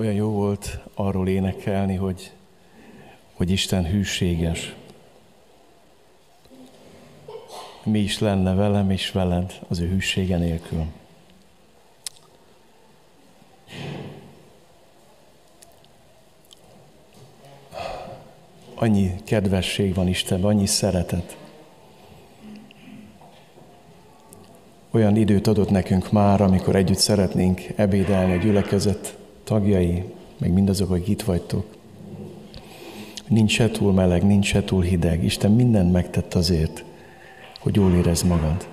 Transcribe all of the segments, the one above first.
Olyan jó volt arról énekelni, hogy, hogy Isten hűséges. Mi is lenne velem és veled az ő hűsége nélkül. Annyi kedvesség van Istenben, annyi szeretet. Olyan időt adott nekünk már, amikor együtt szeretnénk ebédelni a gyülekezet tagjai, meg mindazok, akik itt vagytok. Nincs se túl meleg, nincs se túl hideg. Isten mindent megtett azért, hogy jól érezd magad.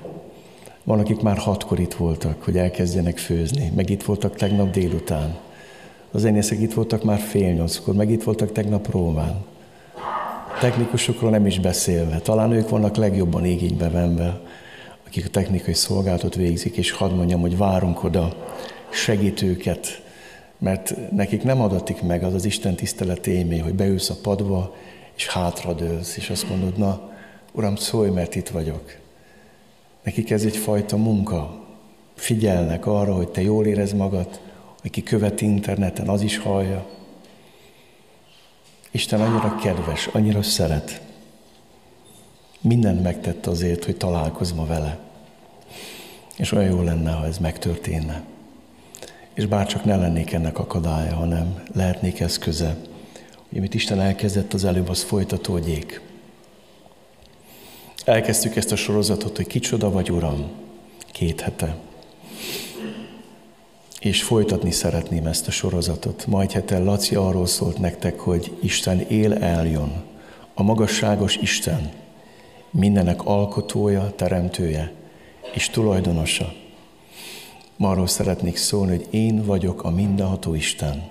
Van, akik már hatkor itt voltak, hogy elkezdjenek főzni, meg itt voltak tegnap délután. Az zenészek itt voltak már fél nyolckor, meg itt voltak tegnap Rómán. Technikusokról nem is beszélve. Talán ők vannak legjobban igénybe venve, akik a technikai szolgálatot végzik, és hadd mondjam, hogy várunk oda segítőket, mert nekik nem adatik meg az az Isten tisztelet élmény, hogy beülsz a padba, és hátradőlsz, és azt mondod, na, Uram, szólj, mert itt vagyok. Nekik ez egyfajta munka. Figyelnek arra, hogy te jól érez magad, aki követi interneten, az is hallja. Isten annyira kedves, annyira szeret. Mindent megtett azért, hogy találkozma vele. És olyan jó lenne, ha ez megtörténne és bárcsak ne lennék ennek akadálya, hanem lehetnék eszköze, hogy amit Isten elkezdett az előbb, az folytatódjék. Elkezdtük ezt a sorozatot, hogy kicsoda vagy, Uram, két hete. És folytatni szeretném ezt a sorozatot. Majd hete Laci arról szólt nektek, hogy Isten él eljön. A magasságos Isten, mindenek alkotója, teremtője és tulajdonosa Ma arról szeretnék szólni, hogy én vagyok a mindenható Isten.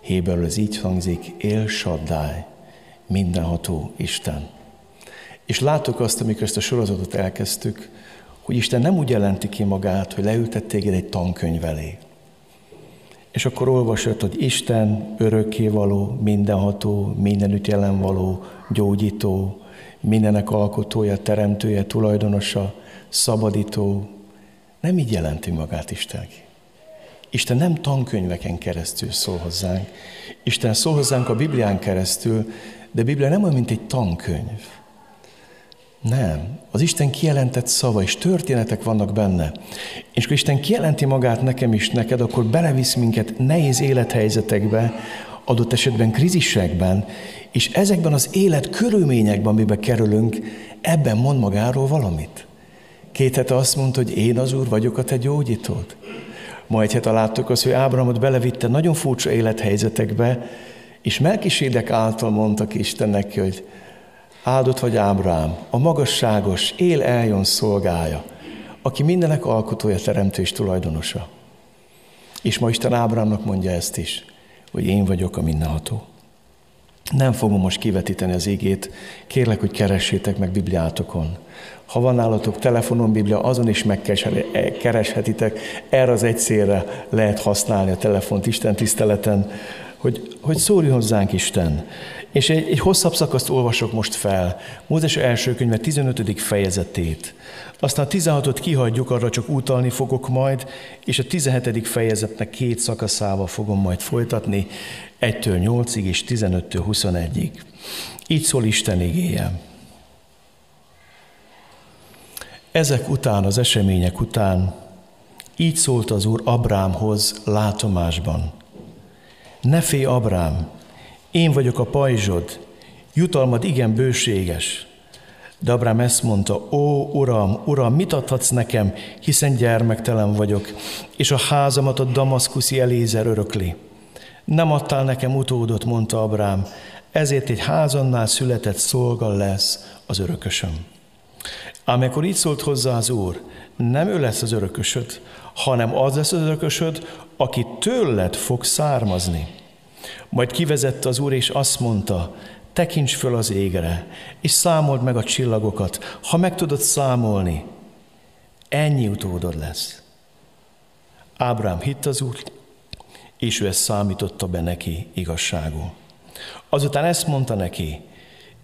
Héberül ez így hangzik, él Shaddai, mindenható Isten. És láttuk azt, amikor ezt a sorozatot elkezdtük, hogy Isten nem úgy jelenti ki magát, hogy leültett téged egy tankönyv elé. És akkor olvasod, hogy Isten örökkévaló, mindenható, mindenütt jelenvaló, gyógyító, mindenek alkotója, teremtője, tulajdonosa, szabadító, nem így jelenti magát Isten. Isten nem tankönyveken keresztül szól hozzánk. Isten szól hozzánk a Biblián keresztül, de a Biblia nem olyan, mint egy tankönyv. Nem. Az Isten kijelentett szava, és történetek vannak benne. És akkor Isten kijelenti magát nekem is, neked, akkor belevisz minket nehéz élethelyzetekbe, adott esetben krizisekben, és ezekben az élet körülményekben, amiben kerülünk, ebben mond magáról valamit. Két hete azt mondta, hogy én az Úr vagyok a te gyógyítód. Ma egy hete láttuk azt, hogy Ábrahamot belevitte nagyon furcsa élethelyzetekbe, és Melkisédek által mondtak Istennek, hogy áldott vagy Ábrám, a magasságos, él eljön szolgája, aki mindenek alkotója, teremtő és tulajdonosa. És ma Isten Ábrámnak mondja ezt is, hogy én vagyok a mindenható. Nem fogom most kivetíteni az igét, kérlek, hogy keressétek meg Bibliátokon. Ha van nálatok telefonon Biblia, azon is megkereshetitek. Erre az egyszerre lehet használni a telefont Isten tiszteleten, hogy, hogy szóljon hozzánk Isten. És egy, egy hosszabb szakaszt olvasok most fel. Mózes első könyve 15. fejezetét. Aztán a 16-ot kihagyjuk, arra csak utalni fogok majd, és a 17. fejezetnek két szakaszával fogom majd folytatni, 1-től 8-ig és 15-től 21-ig. Így szól Isten igéje. Ezek után, az események után így szólt az Úr Abrámhoz látomásban. Ne félj, Abrám, én vagyok a pajzsod, jutalmad igen bőséges. De Abrám ezt mondta, ó, Uram, Uram, mit adhatsz nekem, hiszen gyermektelen vagyok, és a házamat a damaszkuszi Elézer örökli. Nem adtál nekem utódot, mondta Abrám, ezért egy házannál született szolga lesz az örökösöm. Amikor így szólt hozzá az Úr, nem ő lesz az örökösöd, hanem az lesz az örökösöd, aki tőled fog származni. Majd kivezette az Úr, és azt mondta, tekints föl az égre, és számold meg a csillagokat. Ha meg tudod számolni, ennyi utódod lesz. Ábrám hitt az Úr, és ő ezt számította be neki igazságul. Azután ezt mondta neki,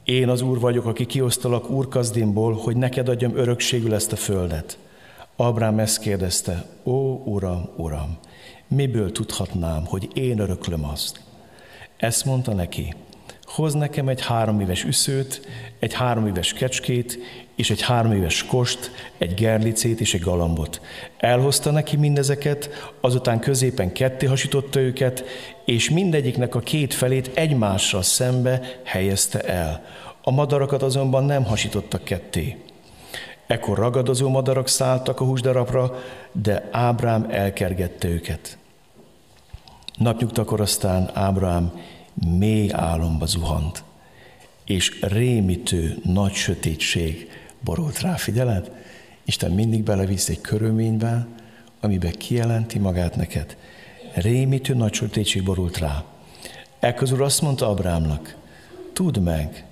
én az Úr vagyok, aki kiosztalak Úrkazdimból, hogy neked adjam örökségül ezt a földet. Abrám ezt kérdezte, ó, uram, uram, miből tudhatnám, hogy én öröklöm azt? Ezt mondta neki, hoz nekem egy három éves üszőt, egy három éves kecskét, és egy három kost, egy gerlicét és egy galambot. Elhozta neki mindezeket, azután középen ketté hasította őket, és mindegyiknek a két felét egymással szembe helyezte el. A madarakat azonban nem hasítottak ketté. Ekkor ragadozó madarak szálltak a húsdarabra, de Ábrám elkergette őket. Napnyugtakor aztán Ábrám mély álomba zuhant, és rémítő nagy sötétség borult rá. Figyeled? Isten mindig belevisz egy körülménybe, amiben kijelenti magát neked. Rémítő nagy sötétség borult rá. Ekközül azt mondta Abrámnak, tudd meg,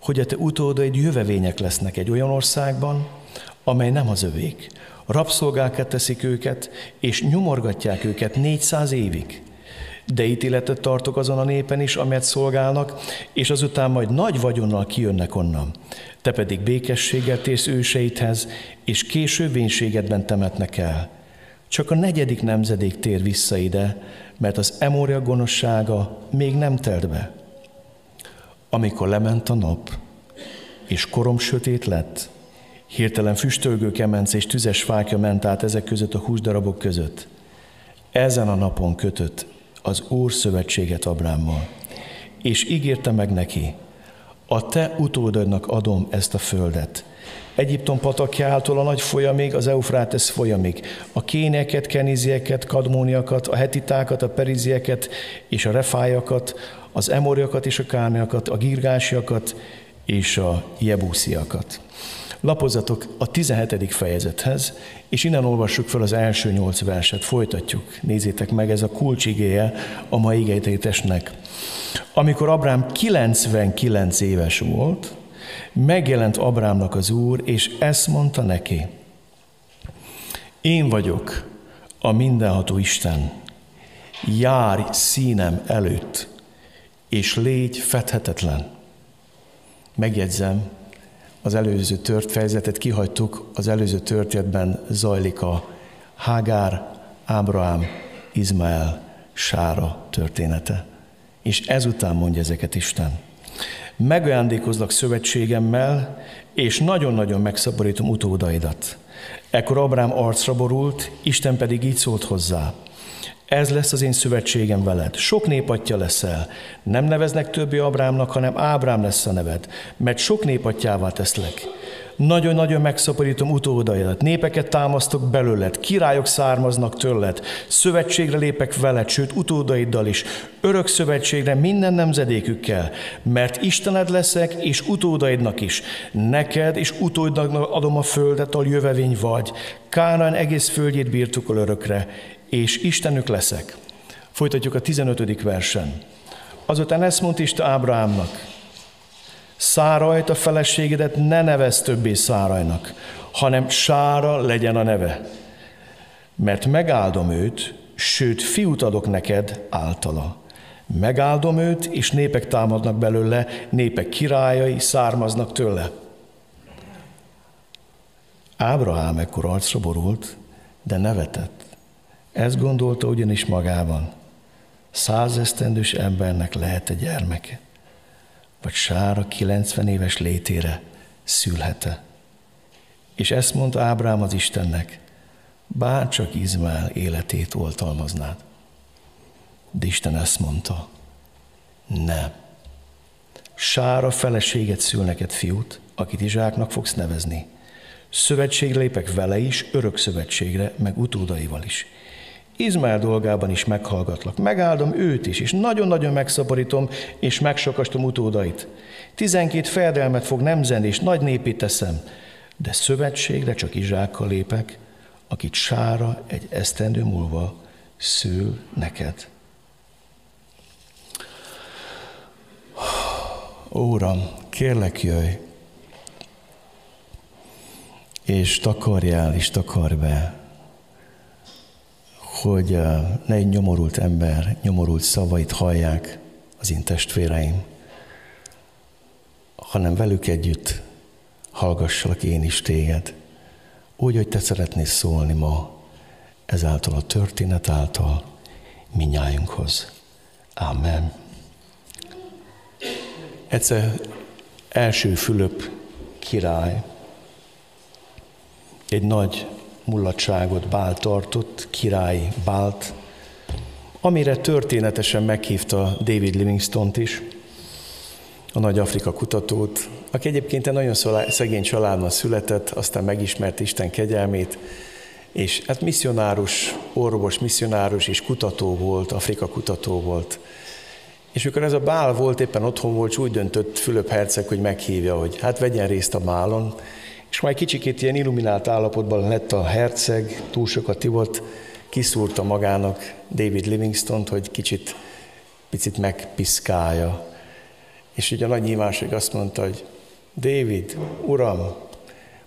hogy a te utódaid jövevények lesznek egy olyan országban, amely nem az övék. Rabszolgákat teszik őket, és nyomorgatják őket 400 évig. De ítéletet tartok azon a népen is, amelyet szolgálnak, és azután majd nagy vagyonnal kijönnek onnan. Te pedig békességgel tész őseidhez, és később temetnek el. Csak a negyedik nemzedék tér vissza ide, mert az emória gonoszsága még nem telt be. Amikor lement a nap, és korom sötét lett, hirtelen füstölgő kemence és tüzes fákja ment át ezek között a húsdarabok között. Ezen a napon kötött az Úr szövetséget Abrámmal, és ígérte meg neki, a te utódodnak adom ezt a földet. Egyiptom patakjától a nagy folyamig, az Eufrátesz folyamig. A kéneket, kenizieket, kadmóniakat, a hetitákat, a perizieket és a refájakat, az emoriakat és a kániakat, a girgásiakat és a jebúsziakat. Lapozatok a 17. fejezethez, és innen olvassuk fel az első nyolc verset. Folytatjuk. Nézzétek meg, ez a kulcsigéje a mai igejtétesnek. Amikor Abrám 99 éves volt, megjelent Abrámnak az Úr, és ezt mondta neki. Én vagyok a mindenható Isten. Járj színem előtt, és légy fedhetetlen. Megjegyzem, az előző tört fejezetet kihagytuk, az előző történetben zajlik a Hágár, Ábrahám, Izmael, Sára története. És ezután mondja ezeket Isten. Megajándékozlak szövetségemmel, és nagyon-nagyon megszaporítom utódaidat. Ekkor Abrám arcra borult, Isten pedig így szólt hozzá. Ez lesz az én szövetségem veled. Sok népatja leszel. Nem neveznek többi Abrámnak, hanem Ábrám lesz a neved, mert sok népatjává teszlek. Nagyon-nagyon megszaporítom utódaidat, népeket támasztok belőled, királyok származnak tőled, szövetségre lépek veled, sőt utódaiddal is, örök szövetségre minden nemzedékükkel, mert Istened leszek, és utódaidnak is. Neked és utódnak adom a földet, ahol jövevény vagy. Kánán egész földjét birtokol örökre, és Istenük leszek. Folytatjuk a 15. versen. Azután ezt mondta Isten Ábrahámnak, Szárajt a feleségedet ne nevez többé Szárajnak, hanem Sára legyen a neve. Mert megáldom őt, sőt fiút adok neked általa. Megáldom őt, és népek támadnak belőle, népek királyai származnak tőle. Ábrahám ekkor arcra borult, de nevetett. Ezt gondolta ugyanis magában. Százesztendős embernek lehet egy gyermeke, vagy Sára 90 éves létére szülhete. És ezt mondta Ábrám az Istennek, bár csak Izmael életét oltalmaznád. De Isten ezt mondta, nem. Sára feleséget szül neked fiút, akit Izsáknak fogsz nevezni. Szövetségre lépek vele is, örök szövetségre, meg utódaival is. Izmael dolgában is meghallgatlak. Megáldom őt is, és nagyon-nagyon megszaporítom, és megsokastom utódait. Tizenkét fejedelmet fog nemzen, és nagy népét teszem, de szövetségre csak Izsákkal lépek, akit sára egy esztendő múlva szül neked. Óram, kérlek jöjj, és takarjál, és takar be hogy ne egy nyomorult ember, nyomorult szavait hallják az én testvéreim, hanem velük együtt hallgassalak én is téged. úgy, hogy te szeretnél szólni ma ezáltal a történet által minnyájunkhoz. Amen. Egyszer első Fülöp király egy nagy mullatságot Bál tartott, király Bált, amire történetesen meghívta David Livingstone-t is, a nagy Afrika kutatót, aki egyébként egy nagyon szegény családban született, aztán megismert Isten kegyelmét, és hát misszionárus, orvos, misszionárus és kutató volt, Afrika kutató volt. És mikor ez a bál volt, éppen otthon volt, úgy döntött Fülöp herceg, hogy meghívja, hogy hát vegyen részt a bálon, és majd kicsikét ilyen illuminált állapotban lett a herceg, túl sokat ivott, kiszúrta magának David Livingstone-t, hogy kicsit, picit megpiszkálja. És ugye a nagy nyilvánosság azt mondta, hogy David, uram,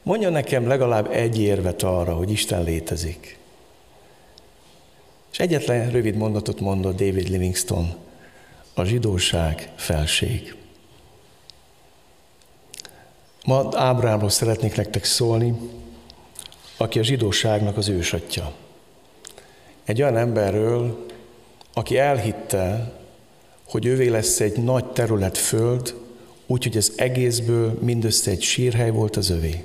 mondja nekem legalább egy érvet arra, hogy Isten létezik. És egyetlen rövid mondatot mondott David Livingstone, a zsidóság felség. Ma Ábrámról szeretnék nektek szólni, aki a zsidóságnak az ősatja. Egy olyan emberről, aki elhitte, hogy ővé lesz egy nagy terület föld, úgyhogy az egészből mindössze egy sírhely volt az övé.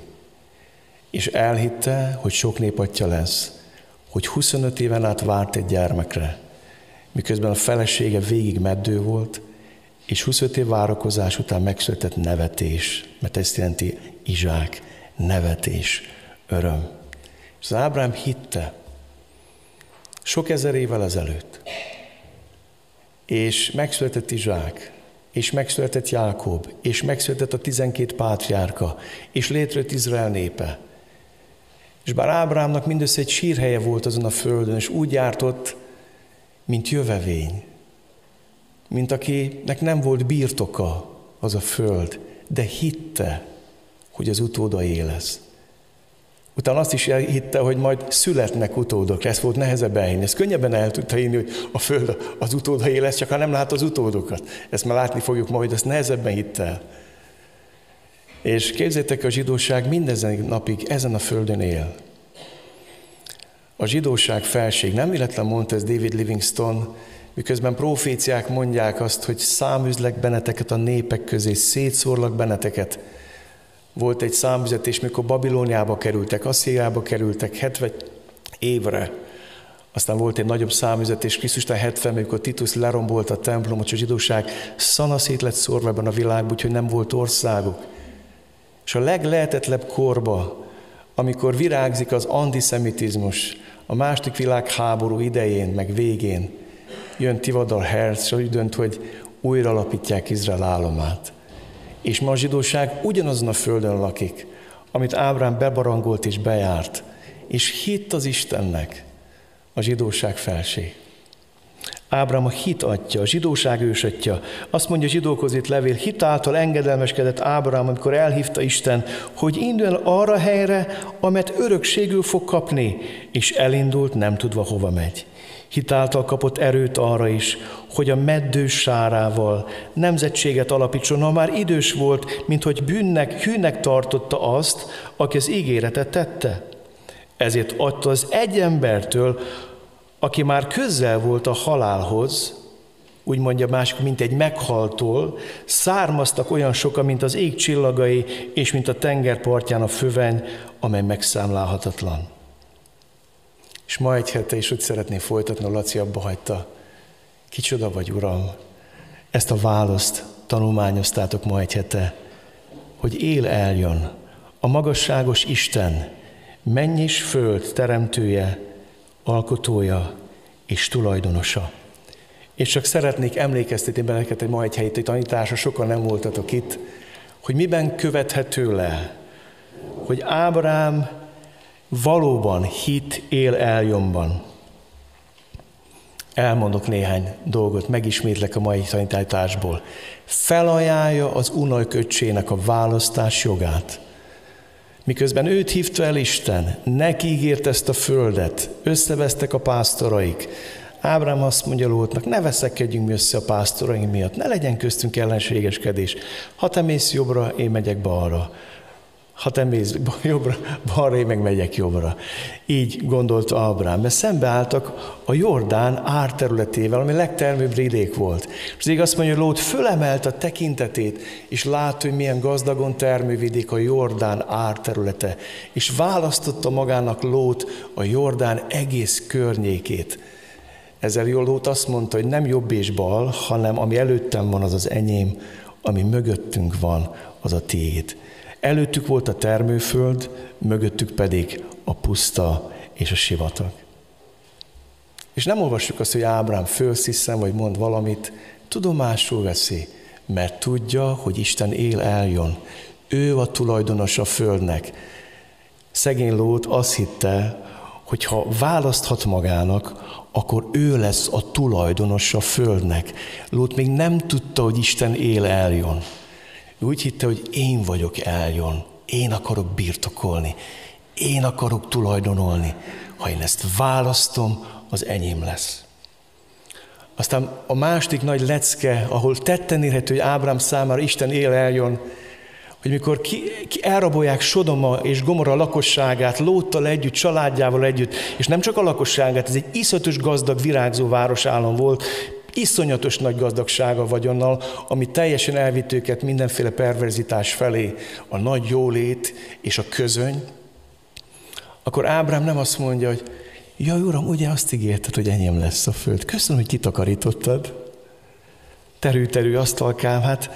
És elhitte, hogy sok népatja lesz, hogy 25 éven át várt egy gyermekre, miközben a felesége végig meddő volt, és 25 év várakozás után megszületett nevetés, mert ezt jelenti Izsák, nevetés, öröm. És az Ábrám hitte, sok ezer évvel ezelőtt, és megszületett Izsák, és megszületett Jákob, és megszületett a tizenkét pátriárka, és létrejött Izrael népe. És bár Ábrámnak mindössze egy sírhelye volt azon a földön, és úgy jártott, mint jövevény, mint akinek nem volt birtoka az a föld, de hitte, hogy az utódai lesz. Utána azt is hitte, hogy majd születnek utódok. Ez volt nehezebb elhinni. Ez könnyebben el tudta hinni, hogy a Föld az utódai lesz, csak ha nem lát az utódokat. Ezt már látni fogjuk majd, ezt nehezebben hitte el. És képzétek, a zsidóság mindezen napig ezen a Földön él. A zsidóság felség, nem véletlen mondta ez David Livingstone, miközben proféciák mondják azt, hogy száműzlek benneteket a népek közé, szétszórlak benneteket, volt egy számüzetés, mikor Babilóniába kerültek, Asszíriába kerültek 70 évre. Aztán volt egy nagyobb számüzetés, Krisztus 70, amikor Titus lerombolt a templomot, a zsidóság szanaszét lett szórva ebben a világban, úgyhogy nem volt országuk. És a leglehetetlebb korba, amikor virágzik az antiszemitizmus, a második világháború idején, meg végén, jön Tivadar Herz, és úgy dönt, hogy újra alapítják Izrael államát. És ma a zsidóság ugyanazon a földön lakik, amit Ábrám bebarangolt és bejárt, és hitt az Istennek, a zsidóság felség. Ábrám a hit atya, a zsidóság ősatja. Azt mondja a zsidókhoz itt levél, hitáltal engedelmeskedett Ábrám, amikor elhívta Isten, hogy induljon arra helyre, amet örökségül fog kapni, és elindult, nem tudva hova megy. Hitáltal kapott erőt arra is, hogy a meddős sárával nemzetséget alapítson, ha már idős volt, mint hogy bűnnek, hűnek tartotta azt, aki az ígéretet tette. Ezért adta az egy embertől, aki már közel volt a halálhoz, úgy mondja másik, mint egy meghaltól, származtak olyan sokan, mint az ég csillagai, és mint a tengerpartján a föveny, amely megszámlálhatatlan. És ma egy hete is úgy szeretné folytatni, a Laci abba hagyta. Kicsoda vagy, Uram? Ezt a választ tanulmányoztátok ma egy hete, hogy él eljön a magasságos Isten, menny és föld teremtője, alkotója és tulajdonosa. És csak szeretnék emlékeztetni benneket egy ma egy helyi tanításra, sokan nem voltatok itt, hogy miben követhető le, hogy Ábrám valóban hit él eljomban. Elmondok néhány dolgot, megismétlek a mai tanításból. Felajánlja az unajköcsének a választás jogát. Miközben őt hívta el Isten, neki ígért ezt a földet, összevesztek a pásztoraik. Ábrám azt mondja Lótnak, ne veszekedjünk mi össze a pásztoraink miatt, ne legyen köztünk ellenségeskedés. Ha te mész jobbra, én megyek balra. Ha te mész jobbra, balra, én meg megyek jobbra. Így gondolta Ábrám, mert szembeálltak a Jordán árterületével, ami legtermőbb vidék volt. És az azt mondja, hogy Lót fölemelt a tekintetét, és látta, hogy milyen gazdagon termővidék a Jordán árterülete, és választotta magának Lót a Jordán egész környékét. Ezzel jól Lót azt mondta, hogy nem jobb és bal, hanem ami előttem van, az az enyém, ami mögöttünk van, az a tiéd. Előttük volt a termőföld, mögöttük pedig a puszta és a sivatag. És nem olvassuk azt, hogy Ábrám fölsziszen, vagy mond valamit, tudomásul veszi, mert tudja, hogy Isten él eljön. Ő a tulajdonos a földnek. Szegény Lót azt hitte, hogy ha választhat magának, akkor ő lesz a tulajdonos a földnek. Lót még nem tudta, hogy Isten él eljön. Ő úgy hitte, hogy én vagyok eljön, én akarok birtokolni, én akarok tulajdonolni. Ha én ezt választom, az enyém lesz. Aztán a másik nagy lecke, ahol tetten érhető, hogy Ábrám számára Isten él eljön, hogy mikor ki, ki elrabolják Sodoma és Gomora lakosságát, Lóttal együtt, családjával együtt, és nem csak a lakosságát, ez egy iszatos gazdag, virágzó városállam volt, iszonyatos nagy gazdagsága vagyonnal, ami teljesen elvitt őket mindenféle perverzitás felé, a nagy jólét és a közöny, akkor Ábrám nem azt mondja, hogy jaj, uram, ugye azt ígérted, hogy enyém lesz a föld. Köszönöm, hogy kitakarítottad. Terű-terű asztalkám, hát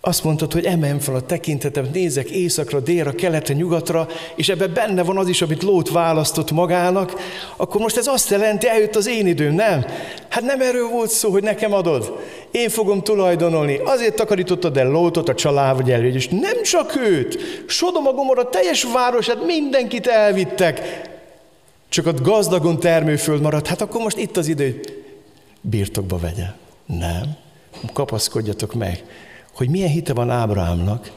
azt mondtad, hogy emeljem fel a tekintetem, nézek északra, délre, keletre, nyugatra, és ebben benne van az is, amit Lót választott magának, akkor most ez azt jelenti, eljött az én időm, nem? Hát nem erről volt szó, hogy nekem adod. Én fogom tulajdonolni. Azért takarítottad el Lótot, a család elő, és nem csak őt. Sodom a Gomorra teljes városát, mindenkit elvittek. Csak a gazdagon termőföld maradt. Hát akkor most itt az idő, birtokba vegye. Nem. Kapaszkodjatok meg hogy milyen hite van Ábrahámnak.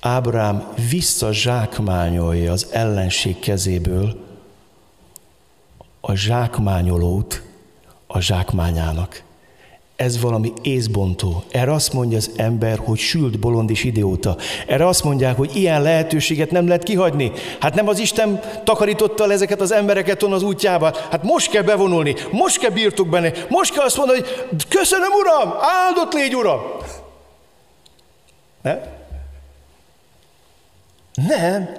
Ábrám visszazsákmányolja az ellenség kezéből a zsákmányolót a zsákmányának. Ez valami észbontó. Erre azt mondja az ember, hogy sült bolond is idióta. Erre azt mondják, hogy ilyen lehetőséget nem lehet kihagyni. Hát nem az Isten takarította el ezeket az embereket on az útjába. Hát most kell bevonulni, most kell birtok benne, most kell azt mondani, hogy köszönöm Uram, áldott légy Uram. Nem? Nem.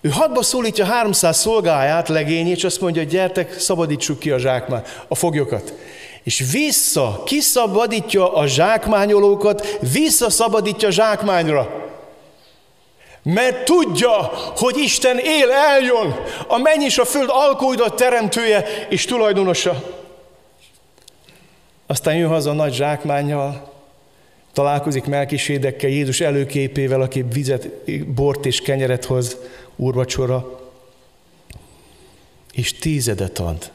Ő hadba szólítja 300 szolgáját, legényét, és azt mondja, hogy gyertek, szabadítsuk ki a zsákmány, a foglyokat. És vissza, kiszabadítja a zsákmányolókat, visszaszabadítja a zsákmányra. Mert tudja, hogy Isten él, eljön, a menny és a föld alkóidat teremtője és tulajdonosa. Aztán jön haza a nagy zsákmányjal, Találkozik Melkisédekkel, Jézus előképével, aki vizet, bort és kenyeret hoz úrvacsora, és tízedet ad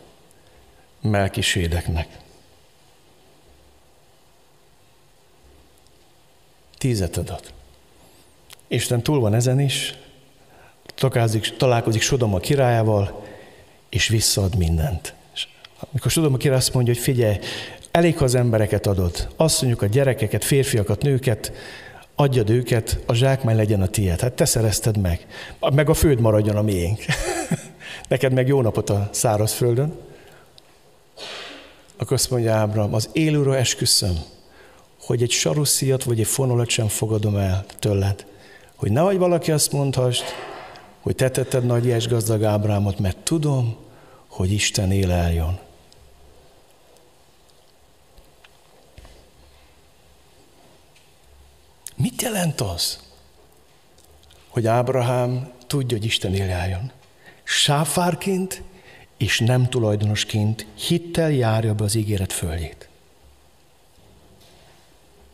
Melkisédeknek. Tízet adott. Isten túl van ezen is, találkozik, találkozik Sodoma királyával, és visszaad mindent. És amikor Sodoma király azt mondja, hogy figyelj, Elég, ha az embereket adod. Asszonyokat, gyerekeket, férfiakat, nőket, adjad őket, a zsákmány legyen a tiéd. Hát te szerezted meg. Meg a föld maradjon a miénk. Neked meg jó napot a száraz földön. Akkor azt mondja Ábram, az élőről esküszöm, hogy egy sarussziat vagy egy fonolat sem fogadom el tőled. Hogy nehogy valaki azt mondhast, hogy te tetted nagy és gazdag Ábrámot, mert tudom, hogy Isten él Mit jelent az, hogy Ábrahám tudja, hogy Isten éljájon? Sáfárként és nem tulajdonosként hittel járja be az ígéret földjét.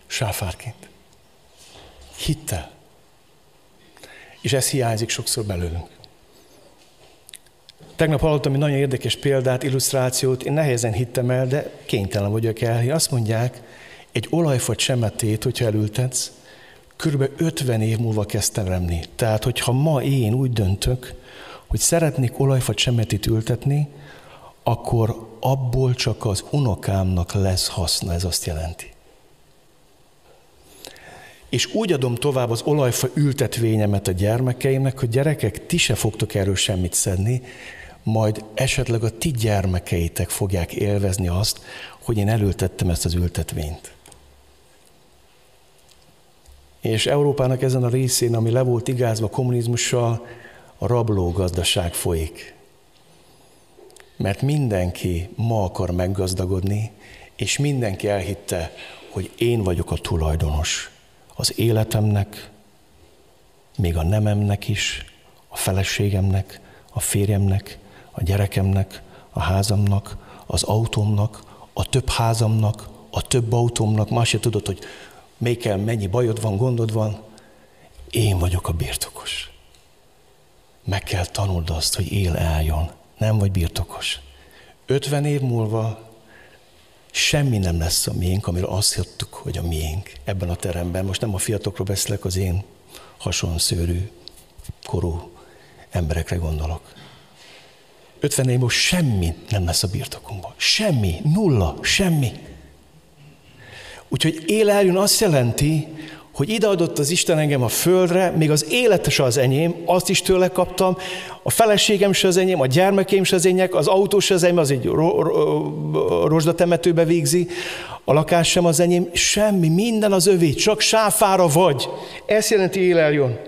Sáfárként. Hittel. És ez hiányzik sokszor belőlünk. Tegnap hallottam egy nagyon érdekes példát, illusztrációt, én nehezen hittem el, de kénytelen vagyok el. Azt mondják, egy olajfa csemetét, hogyha elültetsz, Körülbelül 50 év múlva kezd teremni. Tehát, hogyha ma én úgy döntök, hogy szeretnék olajfa csemetit ültetni, akkor abból csak az unokámnak lesz haszna, ez azt jelenti. és úgy adom tovább az olajfa ültetvényemet a gyermekeimnek, hogy gyerekek, ti se fogtok erről semmit szedni, majd esetleg a ti gyermekeitek fogják élvezni azt, hogy én elültettem ezt az ültetvényt. És Európának ezen a részén, ami le volt igázva kommunizmussal, a rabló gazdaság folyik. Mert mindenki ma akar meggazdagodni, és mindenki elhitte, hogy én vagyok a tulajdonos az életemnek, még a nememnek is, a feleségemnek, a férjemnek, a gyerekemnek, a házamnak, az autómnak, a több házamnak, a több autómnak, más se tudod, hogy még kell, mennyi bajod van, gondod van. Én vagyok a birtokos. Meg kell tanuld azt, hogy él eljön. Nem vagy birtokos. 50 év múlva semmi nem lesz a miénk, amiről azt hittük, hogy a miénk ebben a teremben. Most nem a fiatalokról beszélek, az én hasonszőrű, korú emberekre gondolok. 50 év most semmi nem lesz a birtokunkban. Semmi, nulla, semmi. Úgyhogy él eljön azt jelenti, hogy ideadott az Isten engem a földre, még az élet se az enyém, azt is tőle kaptam, a feleségem se az enyém, a gyermekeim se az enyém, az autó se az enyém, az egy ro- ro- rozsdatemetőbe végzi, a lakás sem az enyém, semmi, minden az övé, csak sáfára vagy. Ez jelenti él eljön.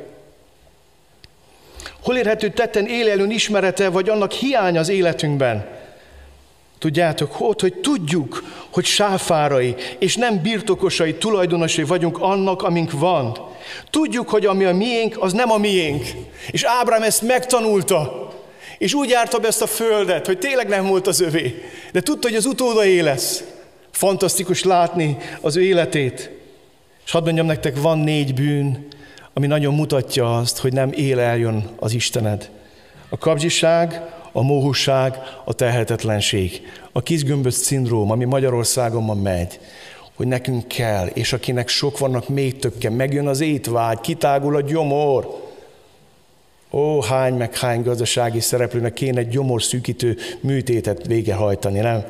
Hol érhető tetten élelőn ismerete, vagy annak hiánya az életünkben? Tudjátok, ott, hogy tudjuk, hogy sáfárai, és nem birtokosai, tulajdonosai vagyunk annak, amink van. Tudjuk, hogy ami a miénk, az nem a miénk. És Ábrám ezt megtanulta. És úgy járta be ezt a földet, hogy tényleg nem volt az övé. De tudta, hogy az utódai lesz. Fantasztikus látni az ő életét. És hadd mondjam nektek, van négy bűn, ami nagyon mutatja azt, hogy nem él eljön az Istened. A kapzsiság, a móhusság, a tehetetlenség, a kizgömbös szindróm, ami Magyarországon ma megy, hogy nekünk kell, és akinek sok vannak, még több kell, megjön az étvágy, kitágul a gyomor. Ó, hány meg hány gazdasági szereplőnek kéne egy gyomorszűkítő műtétet végehajtani, nem?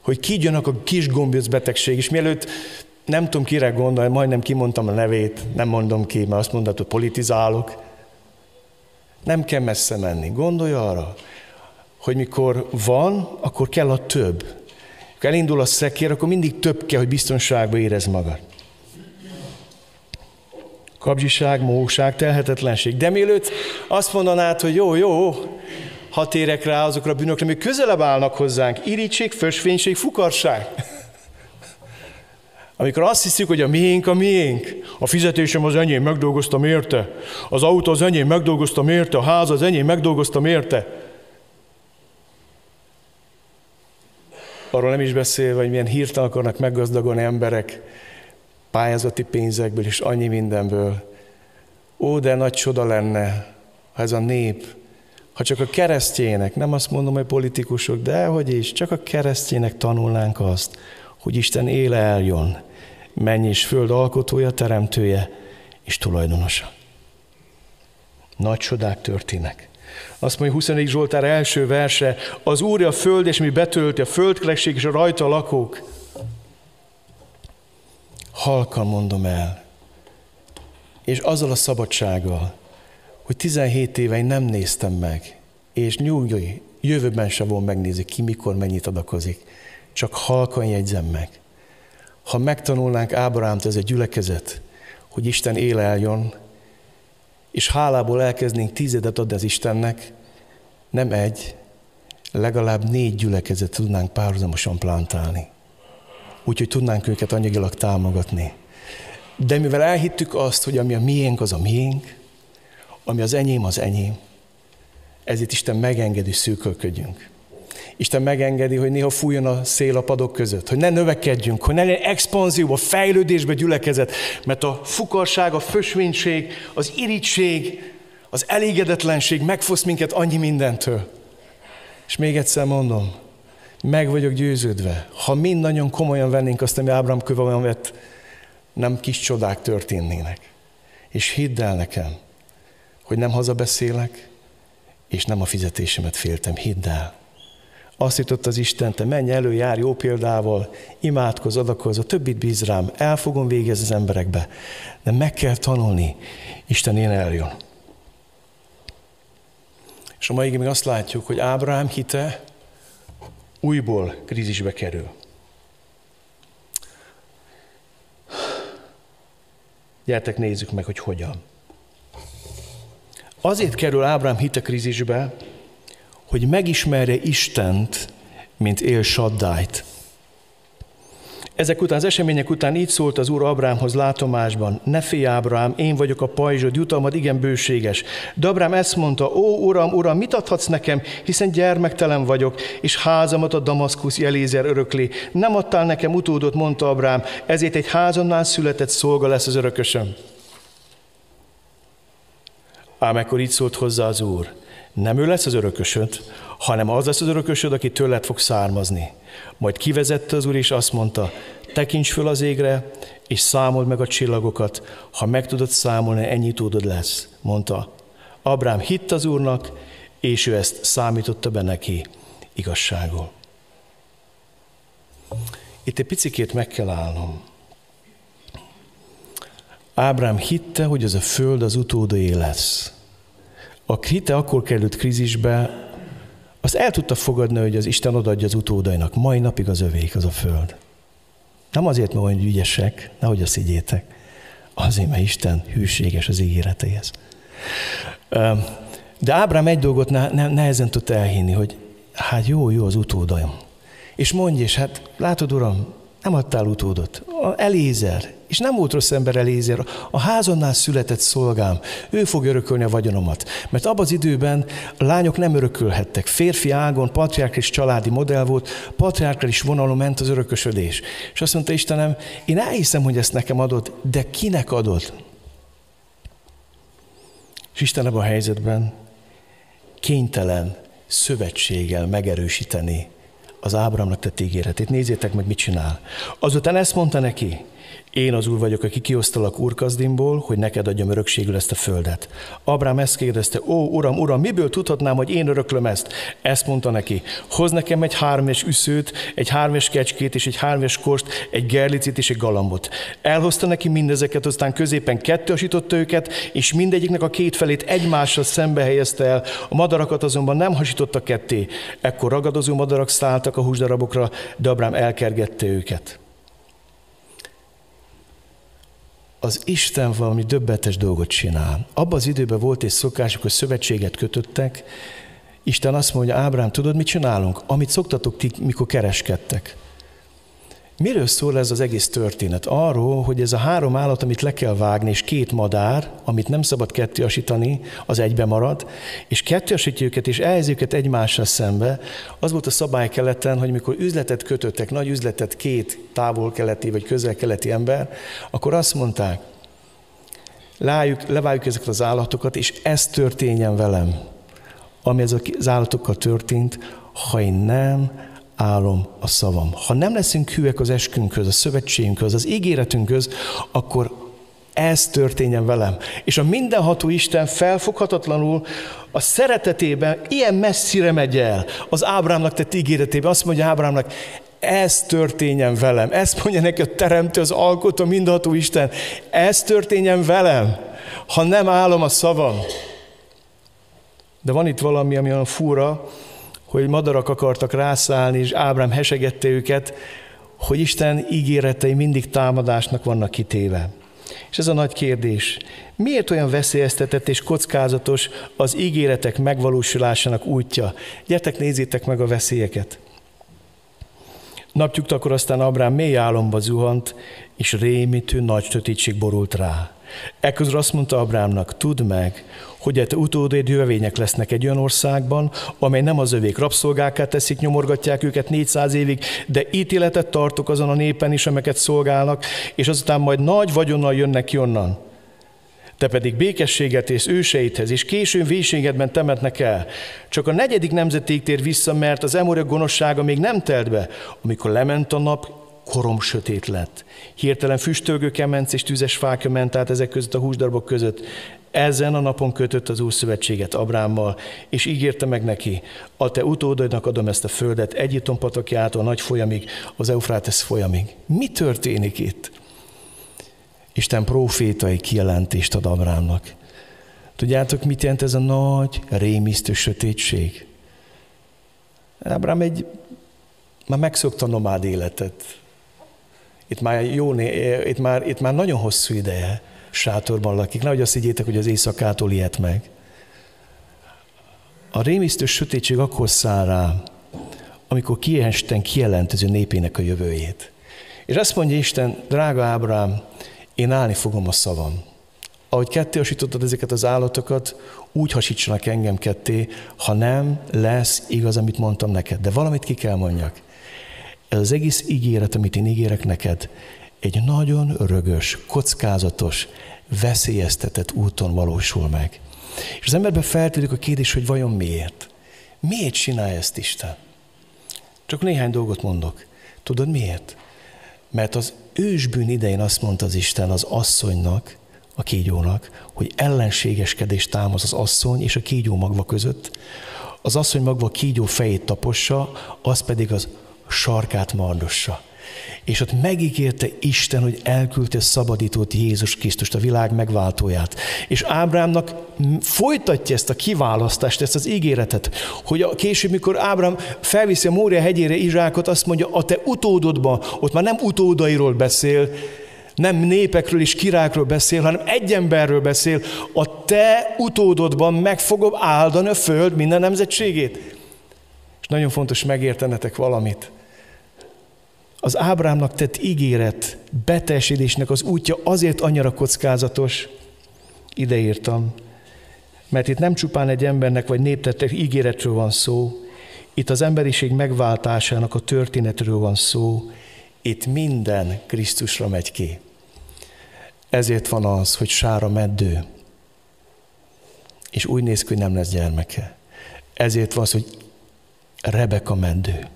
Hogy kigyönök a kis gombóc betegség, és mielőtt nem tudom kire gondolni, majdnem kimondtam a nevét, nem mondom ki, mert azt mondta, hogy politizálok. Nem kell messze menni. Gondolj arra, hogy mikor van, akkor kell a több. Ha elindul a szekér, akkor mindig több kell, hogy biztonságban érez magad. Kapzsiság, móság, telhetetlenség. De mielőtt azt mondanád, hogy jó, jó, ha térek rá azokra a bűnökre, amik közelebb állnak hozzánk, irítség, fösvénység, fukarság. Amikor azt hiszük, hogy a miénk a miénk, a fizetésem az enyém, megdolgoztam érte, az autó az enyém, megdolgoztam érte, a ház az enyém, megdolgoztam érte. Arról nem is beszélve, hogy milyen hirtelen akarnak meggazdagodni emberek pályázati pénzekből és annyi mindenből. Ó, de nagy csoda lenne, ha ez a nép, ha csak a keresztjének, nem azt mondom, hogy politikusok, de hogy is, csak a keresztjének tanulnánk azt, hogy Isten éle eljön, menny és föld alkotója, teremtője és tulajdonosa. Nagy csodák történnek. Azt mondja 24 Zsoltár első verse, az Úr a föld, és mi betölti a földkerekség és a rajta lakók. Halkan mondom el, és azzal a szabadsággal, hogy 17 éve én nem néztem meg, és nyugodj, jövőben sem von megnézni, ki mikor mennyit adakozik. Csak halkan jegyzem meg. Ha megtanulnánk Ábrahámt, ez egy gyülekezet, hogy Isten éle eljön, és hálából elkezdnénk tízedet adni az Istennek, nem egy, legalább négy gyülekezet tudnánk párhuzamosan plantálni. Úgyhogy tudnánk őket anyagilag támogatni. De mivel elhittük azt, hogy ami a miénk, az a miénk, ami az enyém, az enyém, ezért Isten megengedi, szűkölködjünk. Isten megengedi, hogy néha fújjon a szél a padok között, hogy ne növekedjünk, hogy ne legyen expanzió, a fejlődésbe gyülekezet, mert a fukarság, a fösvénység, az irítség, az elégedetlenség megfosz minket annyi mindentől. És még egyszer mondom, meg vagyok győződve, ha mindannyian komolyan vennénk azt, ami Ábrám köve vett, nem kis csodák történnének. És hidd el nekem, hogy nem hazabeszélek, és nem a fizetésemet féltem, hidd el azt jutott az Isten, te menj elő, jár jó példával, imádkozz, adakozz, a többit bíz rám, el fogom végezni az emberekbe. De meg kell tanulni, Isten én eljön. És a mai még azt látjuk, hogy Ábrahám hite újból krízisbe kerül. Gyertek, nézzük meg, hogy hogyan. Azért kerül Ábrám hite krízisbe, hogy megismerje Istent, mint él Saddájt. Ezek után, az események után így szólt az Úr Abrámhoz látomásban, ne félj Ábrám, én vagyok a pajzsod, jutalmad igen bőséges. De Abrám ezt mondta, ó Uram, Uram, mit adhatsz nekem, hiszen gyermektelen vagyok, és házamat a Damaszkusz Elézer örökli. Nem adtál nekem utódot, mondta Abrám, ezért egy házamnál született szolga lesz az örökösöm. Ám ekkor így szólt hozzá az Úr, nem ő lesz az örökösöd, hanem az lesz az örökösöd, aki tőled fog származni. Majd kivezette az Úr, és azt mondta, tekints föl az égre, és számold meg a csillagokat, ha meg tudod számolni, ennyi tudod lesz, mondta. Abrám hitt az Úrnak, és ő ezt számította be neki igazságul. Itt egy picikét meg kell állnom. Ábrám hitte, hogy ez a föld az utódai lesz. A hite akkor került krízisbe, azt el tudta fogadni, hogy az Isten odaadja az utódainak. Mai napig az övék az a föld. Nem azért, mert olyan ügyesek, nehogy azt higgyétek. Azért, mert Isten hűséges az ígéreteihez. De Ábrám egy dolgot nehezen tudta elhinni, hogy hát jó, jó az utódaim. És mondja, és hát látod, uram, nem adtál utódot. Elézer, és nem volt rossz ember Elézer, a házonnál született szolgám, ő fog örökölni a vagyonomat. Mert abban az időben a lányok nem örökölhettek. Férfi ágon, patriárkis családi modell volt, patriárkis vonalon ment az örökösödés. És azt mondta Istenem, én elhiszem, hogy ezt nekem adod, de kinek adod? És Isten a helyzetben kénytelen szövetséggel megerősíteni az Ábramnak tett ígéretét. Nézzétek meg, mit csinál. Azután ezt mondta neki, én az úr vagyok, aki kiosztalak úrkazdimból, hogy neked adjam örökségül ezt a földet. Abrám ezt kérdezte, ó, uram, uram, miből tudhatnám, hogy én öröklöm ezt? Ezt mondta neki, hoz nekem egy hármes üszőt, egy hármes kecskét és egy hármes kost, egy gerlicit és egy galambot. Elhozta neki mindezeket, aztán középen kettősította őket, és mindegyiknek a két felét egymással szembe helyezte el, a madarakat azonban nem hasította ketté. Ekkor ragadozó madarak szálltak a húsdarabokra, de Abrám elkergette őket. Az Isten valami döbbetes dolgot csinál. Abban az időben volt egy szokásuk, hogy szövetséget kötöttek. Isten azt mondja, Ábrám, tudod, mit csinálunk? Amit szoktatok ti, mikor kereskedtek. Miről szól ez az egész történet? Arról, hogy ez a három állat, amit le kell vágni, és két madár, amit nem szabad kettiasítani, az egybe marad, és kettiasítja őket, és elhelyezi őket egymással szembe. Az volt a szabály keleten, hogy mikor üzletet kötöttek, nagy üzletet két távol-keleti vagy közel-keleti ember, akkor azt mondták, Lájuk, levágjuk ezeket az állatokat, és ez történjen velem, ami ez az állatokkal történt, ha én nem állom a szavam. Ha nem leszünk hűek az eskünkhöz, a szövetségünkhöz, az ígéretünkhöz, akkor ez történjen velem. És a mindenható Isten felfoghatatlanul a szeretetében ilyen messzire megy el az Ábrámnak tett ígéretében. Azt mondja Ábrámnak, ez történjen velem. Ezt mondja neki a teremtő, az alkotó, mindenható Isten. Ez történjen velem, ha nem állom a szavam. De van itt valami, ami olyan fura, hogy madarak akartak rászállni, és Ábrám hesegette őket, hogy Isten ígéretei mindig támadásnak vannak kitéve. És ez a nagy kérdés. Miért olyan veszélyeztetett és kockázatos az ígéretek megvalósulásának útja? Gyertek, nézzétek meg a veszélyeket. akkor aztán Abrám mély álomba zuhant, és rémítő nagy sötétség borult rá. Ekközül azt mondta Abrámnak, tudd meg, hogy a te utódéd jövevények lesznek egy olyan országban, amely nem az övék rabszolgáká teszik, nyomorgatják őket 400 évig, de ítéletet tartok azon a népen is, amelyeket szolgálnak, és azután majd nagy vagyonnal jönnek ki onnan. Te pedig békességet és őseidhez, és későn véségedben temetnek el. Csak a negyedik nemzetig tér vissza, mert az emorek gonoszsága még nem telt be. Amikor lement a nap, korom sötét lett. Hirtelen füstölgő kemenc és tüzes fák ment át ezek között a húsdarbok között. Ezen a napon kötött az Úr szövetséget Abrámmal, és ígérte meg neki, a te utódodnak adom ezt a földet Egyiptom patakjától a nagy folyamig, az Eufrátesz folyamig. Mi történik itt? Isten profétai kijelentést ad Abrámnak. Tudjátok, mit jelent ez a nagy, rémisztő sötétség? Ábrám egy, már megszokta nomád életet. Itt már, jó, itt, már, itt már nagyon hosszú ideje sátorban lakik. Nehogy azt higgyétek, hogy az éjszakától ilyet meg. A rémisztő sötétség akkor száll rá, amikor kiesten kijelentező népének a jövőjét. És azt mondja Isten, drága Ábrám, én állni fogom a szavam. Ahogy ketté hasítottad ezeket az állatokat, úgy hasítsanak engem ketté, ha nem lesz igaz, amit mondtam neked. De valamit ki kell mondjak. Ez az egész ígéret, amit én ígérek neked, egy nagyon rögös, kockázatos, veszélyeztetett úton valósul meg. És az emberben feltűnik a kérdés, hogy vajon miért? Miért csinálja ezt Isten? Csak néhány dolgot mondok. Tudod miért? Mert az ősbűn idején azt mondta az Isten az asszonynak, a kígyónak, hogy ellenségeskedés támasz az asszony és a kígyó magva között. Az asszony magva a kígyó fejét tapossa, az pedig az sarkát mardossa. És ott megígérte Isten, hogy elküldte a szabadítót Jézus Krisztust, a világ megváltóját. És Ábrámnak folytatja ezt a kiválasztást, ezt az ígéretet, hogy a később, mikor Ábrám felviszi a Mória hegyére Izsákot, azt mondja, a te utódodban, ott már nem utódairól beszél, nem népekről és királyokról beszél, hanem egy emberről beszél, a te utódodban meg fogom áldani a föld minden nemzetségét. És nagyon fontos megértenetek valamit. Az Ábrámnak tett ígéret beteljesedésnek az útja azért annyira kockázatos, ideírtam, mert itt nem csupán egy embernek vagy néptettek ígéretről van szó, itt az emberiség megváltásának a történetről van szó, itt minden Krisztusra megy ki. Ezért van az, hogy Sára meddő, és úgy néz ki, hogy nem lesz gyermeke. Ezért van az, hogy Rebeka meddő.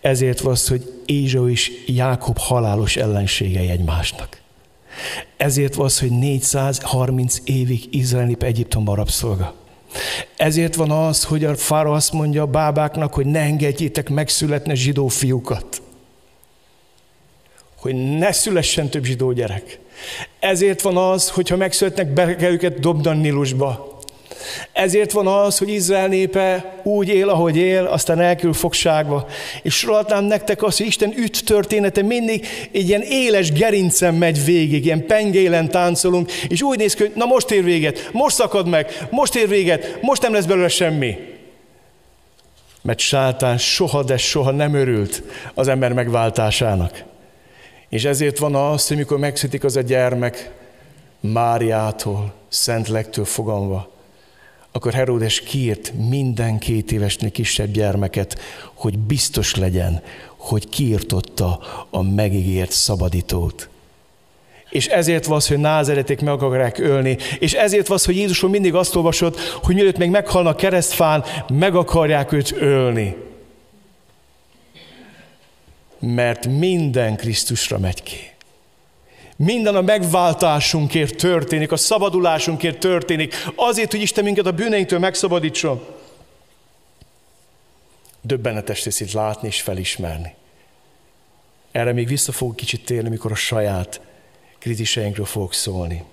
Ezért van az, hogy Ézsó és Jákob halálos ellenségei egymásnak. Ezért van az, hogy 430 évig Izrael nép Egyiptomban rabszolga. Ezért van az, hogy a fára azt mondja a bábáknak, hogy ne engedjétek megszületni zsidó fiúkat. Hogy ne szülessen több zsidó gyerek. Ezért van az, hogyha megszületnek, be kell őket dobni a Nilusba. Ezért van az, hogy Izrael népe úgy él, ahogy él, aztán elkül fogságba. És sorolhatnám nektek azt, hogy Isten üt története mindig egy ilyen éles gerincen megy végig, ilyen pengélen táncolunk, és úgy néz ki, hogy na most ér véget, most szakad meg, most ér véget, most nem lesz belőle semmi. Mert sátán soha, de soha nem örült az ember megváltásának. És ezért van az, hogy mikor megszütik az a gyermek Máriától, Szentlektől fogalma, akkor Heródes kiírt minden két évesnél kisebb gyermeket, hogy biztos legyen, hogy kiirtotta a megígért szabadítót. És ezért van hogy názereték meg akarják ölni. És ezért van hogy Jézusról mindig azt olvasott, hogy mielőtt még meghalnak keresztfán, meg akarják őt ölni mert minden Krisztusra megy ki. Minden a megváltásunkért történik, a szabadulásunkért történik, azért, hogy Isten minket a bűneinktől megszabadítson. Döbbenetes lesz itt látni és felismerni. Erre még vissza fogok kicsit térni, mikor a saját kriziseinkről fogok szólni.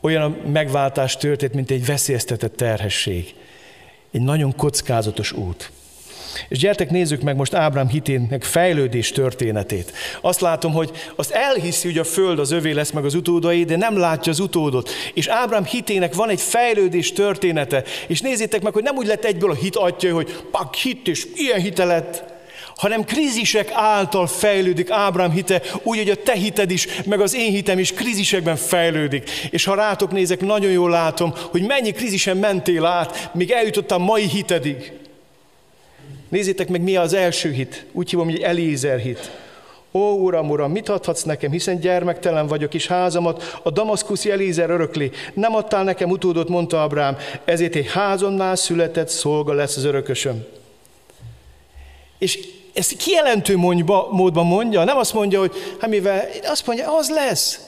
Olyan a megváltás történt, mint egy veszélyeztetett terhesség. Egy nagyon kockázatos út. És gyertek, nézzük meg most Ábrám hitének fejlődés történetét. Azt látom, hogy azt elhiszi, hogy a föld az övé lesz meg az utódai, de nem látja az utódot. És Ábrám hitének van egy fejlődés története. És nézzétek meg, hogy nem úgy lett egyből a hit atya, hogy pak hit, és ilyen hite lett, hanem krízisek által fejlődik Ábrám hite, úgy, hogy a te hited is, meg az én hitem is krízisekben fejlődik. És ha rátok nézek, nagyon jól látom, hogy mennyi krízisen mentél át, míg eljutottál mai hitedig. Nézzétek meg, mi az első hit. Úgy hívom, hogy Elízer hit. Ó, Uram, Uram, mit adhatsz nekem, hiszen gyermektelen vagyok, és házamat a damaszkuszi Elízer örökli. Nem adtál nekem utódot, mondta Abrám, ezért egy házonnál született szolga lesz az örökösöm. És ezt kijelentő módban mondja, nem azt mondja, hogy hát mivel, azt mondja, az lesz.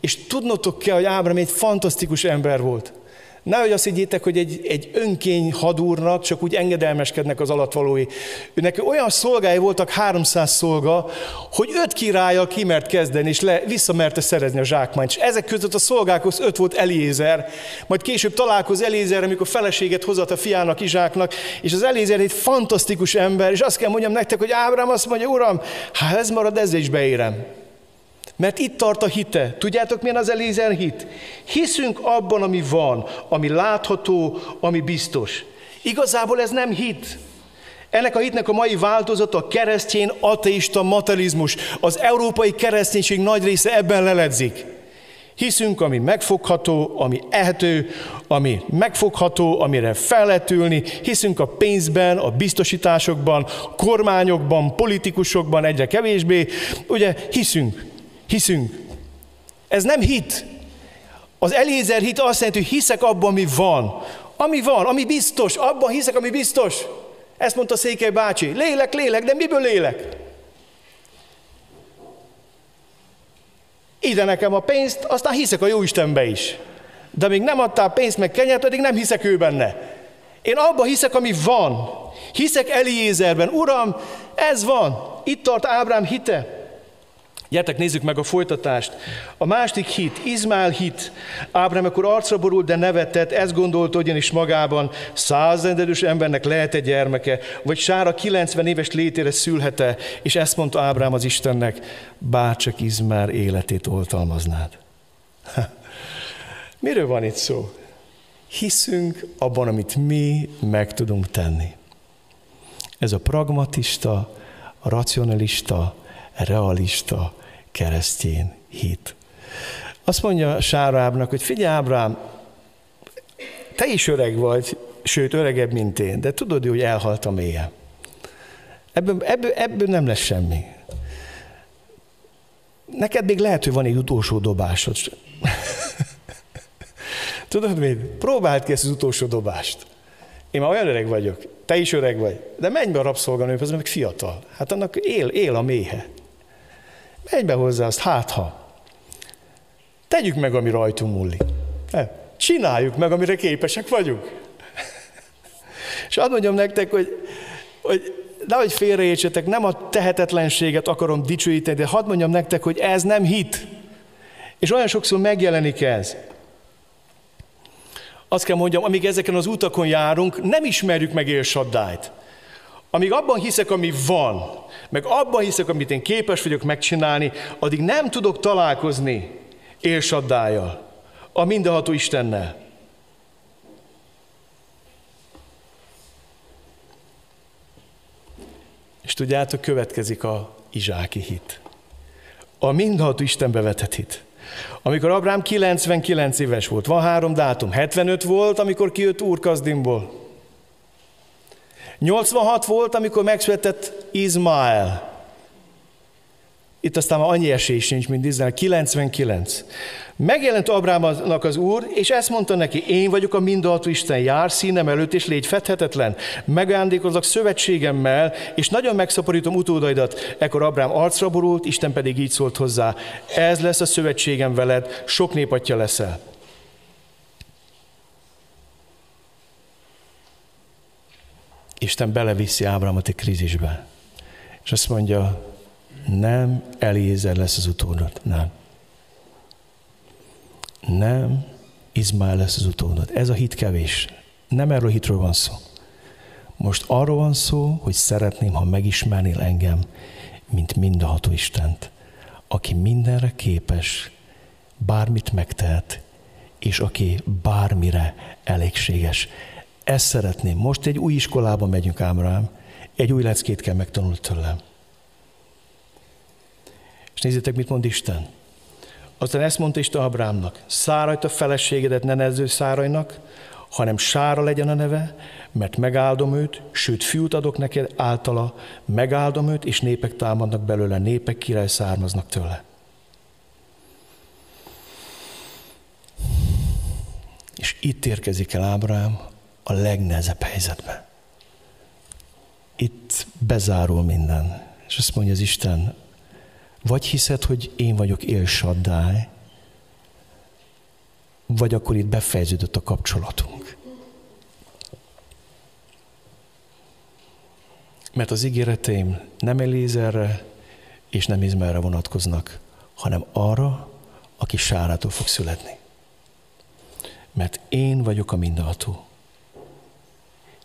És tudnotok kell, hogy Ábrám egy fantasztikus ember volt. Nehogy azt higgyétek, hogy egy, egy önkény hadúrnak csak úgy engedelmeskednek az alatvalói. Őnek olyan szolgái voltak, 300 szolga, hogy öt királya kimert kezdeni, és le, visszamerte szerezni a zsákmányt. És ezek között a szolgákhoz öt volt Eliézer. Majd később találkoz Eliézer, amikor feleséget hozott a fiának, Izsáknak, és az Eliézer egy fantasztikus ember, és azt kell mondjam nektek, hogy Ábrám azt mondja, uram, ha ez marad, ezzel is beérem. Mert itt tart a hite. Tudjátok, milyen az Elézer hit? Hiszünk abban, ami van, ami látható, ami biztos. Igazából ez nem hit. Ennek a hitnek a mai változata a keresztény ateista materializmus. Az európai kereszténység nagy része ebben leledzik. Hiszünk, ami megfogható, ami ehető, ami megfogható, amire fel lehet ülni. Hiszünk a pénzben, a biztosításokban, kormányokban, politikusokban egyre kevésbé. Ugye hiszünk. Hiszünk. Ez nem hit. Az Elézer hit azt jelenti, hogy hiszek abban, ami van. Ami van, ami biztos, abban hiszek, ami biztos. Ezt mondta Székely bácsi. Lélek, lélek, de miből lélek? Ide nekem a pénzt, aztán hiszek a Jóistenbe is. De még nem adtál pénzt meg kenyert, pedig nem hiszek ő benne. Én abban hiszek, ami van. Hiszek Eliézerben. Uram, ez van. Itt tart Ábrám hite. Gyertek, nézzük meg a folytatást. A másik hit, Izmál hit. Ábrám akkor arcra borult, de nevetett, ezt gondolta ugyanis magában, százendedős embernek lehet egy gyermeke, vagy Sára 90 éves létére szülhete, és ezt mondta Ábrám az Istennek, bárcsak Izmár életét oltalmaznád. Miről van itt szó? Hiszünk abban, amit mi meg tudunk tenni. Ez a pragmatista, a racionalista, realista, keresztjén hit. Azt mondja Sárábnak, hogy figyelj Ábrám, te is öreg vagy, sőt öregebb, mint én, de tudod, hogy elhalt a mélye. Ebből, ebből, ebből nem lesz semmi. Neked még lehet, hogy van egy utolsó dobásod. Tudod mit? Próbáld ki ezt az utolsó dobást. Én már olyan öreg vagyok, te is öreg vagy, de menj be a rabszolganőhöz, meg fiatal. Hát annak él, él a méhe. Menj be hozzá azt, hát ha. Tegyük meg, ami rajtunk múlik. Csináljuk meg, amire képesek vagyunk. És azt mondjam nektek, hogy, hogy nehogy félreértsetek, nem a tehetetlenséget akarom dicsőíteni, de hadd mondjam nektek, hogy ez nem hit. És olyan sokszor megjelenik ez. Azt kell mondjam, amíg ezeken az utakon járunk, nem ismerjük meg Élsaddájt. Amíg abban hiszek, ami van, meg abban hiszek, amit én képes vagyok megcsinálni, addig nem tudok találkozni élsaddájjal, a mindenható Istennel. És tudjátok, következik a izsáki hit. A mindenható Istenbe vetett hit. Amikor Abrám 99 éves volt, van három dátum, 75 volt, amikor kijött Úr Kazdimból. 86 volt, amikor megszületett Izmael. Itt aztán már annyi esély sincs, mint Izrael. 99. Megjelent Abrámnak az Úr, és ezt mondta neki, én vagyok a mindenható Isten, jár színem előtt, és légy fedhetetlen. Megándékozok szövetségemmel, és nagyon megszaporítom utódaidat. Ekkor Abrám arcra borult, Isten pedig így szólt hozzá, ez lesz a szövetségem veled, sok népatja leszel. Isten beleviszi Ábrámot egy krízisbe. És azt mondja, nem Eliézer lesz az utódod, nem. Nem Izmael lesz az utódod. Ez a hit kevés. Nem erről a hitről van szó. Most arról van szó, hogy szeretném, ha megismernél engem, mint mindenható Istent, aki mindenre képes, bármit megtehet, és aki bármire elégséges. Ezt szeretném. Most egy új iskolába megyünk, Ábrám. Egy új leckét kell megtanulni tőlem. És nézzétek, mit mond Isten. Aztán ezt mondta Isten Abrámnak, szárajt a feleségedet ne nezző szárajnak, hanem Sára legyen a neve, mert megáldom őt, sőt fiút adok neked általa, megáldom őt, és népek támadnak belőle, népek király származnak tőle. És itt érkezik el Ábrám a legnehezebb helyzetbe. itt bezárul minden. És azt mondja az Isten, vagy hiszed, hogy én vagyok élsaddály, vagy akkor itt befejeződött a kapcsolatunk. Mert az ígéreteim nem Elézerre és nem Izmerre vonatkoznak, hanem arra, aki sárától fog születni. Mert én vagyok a mindenható.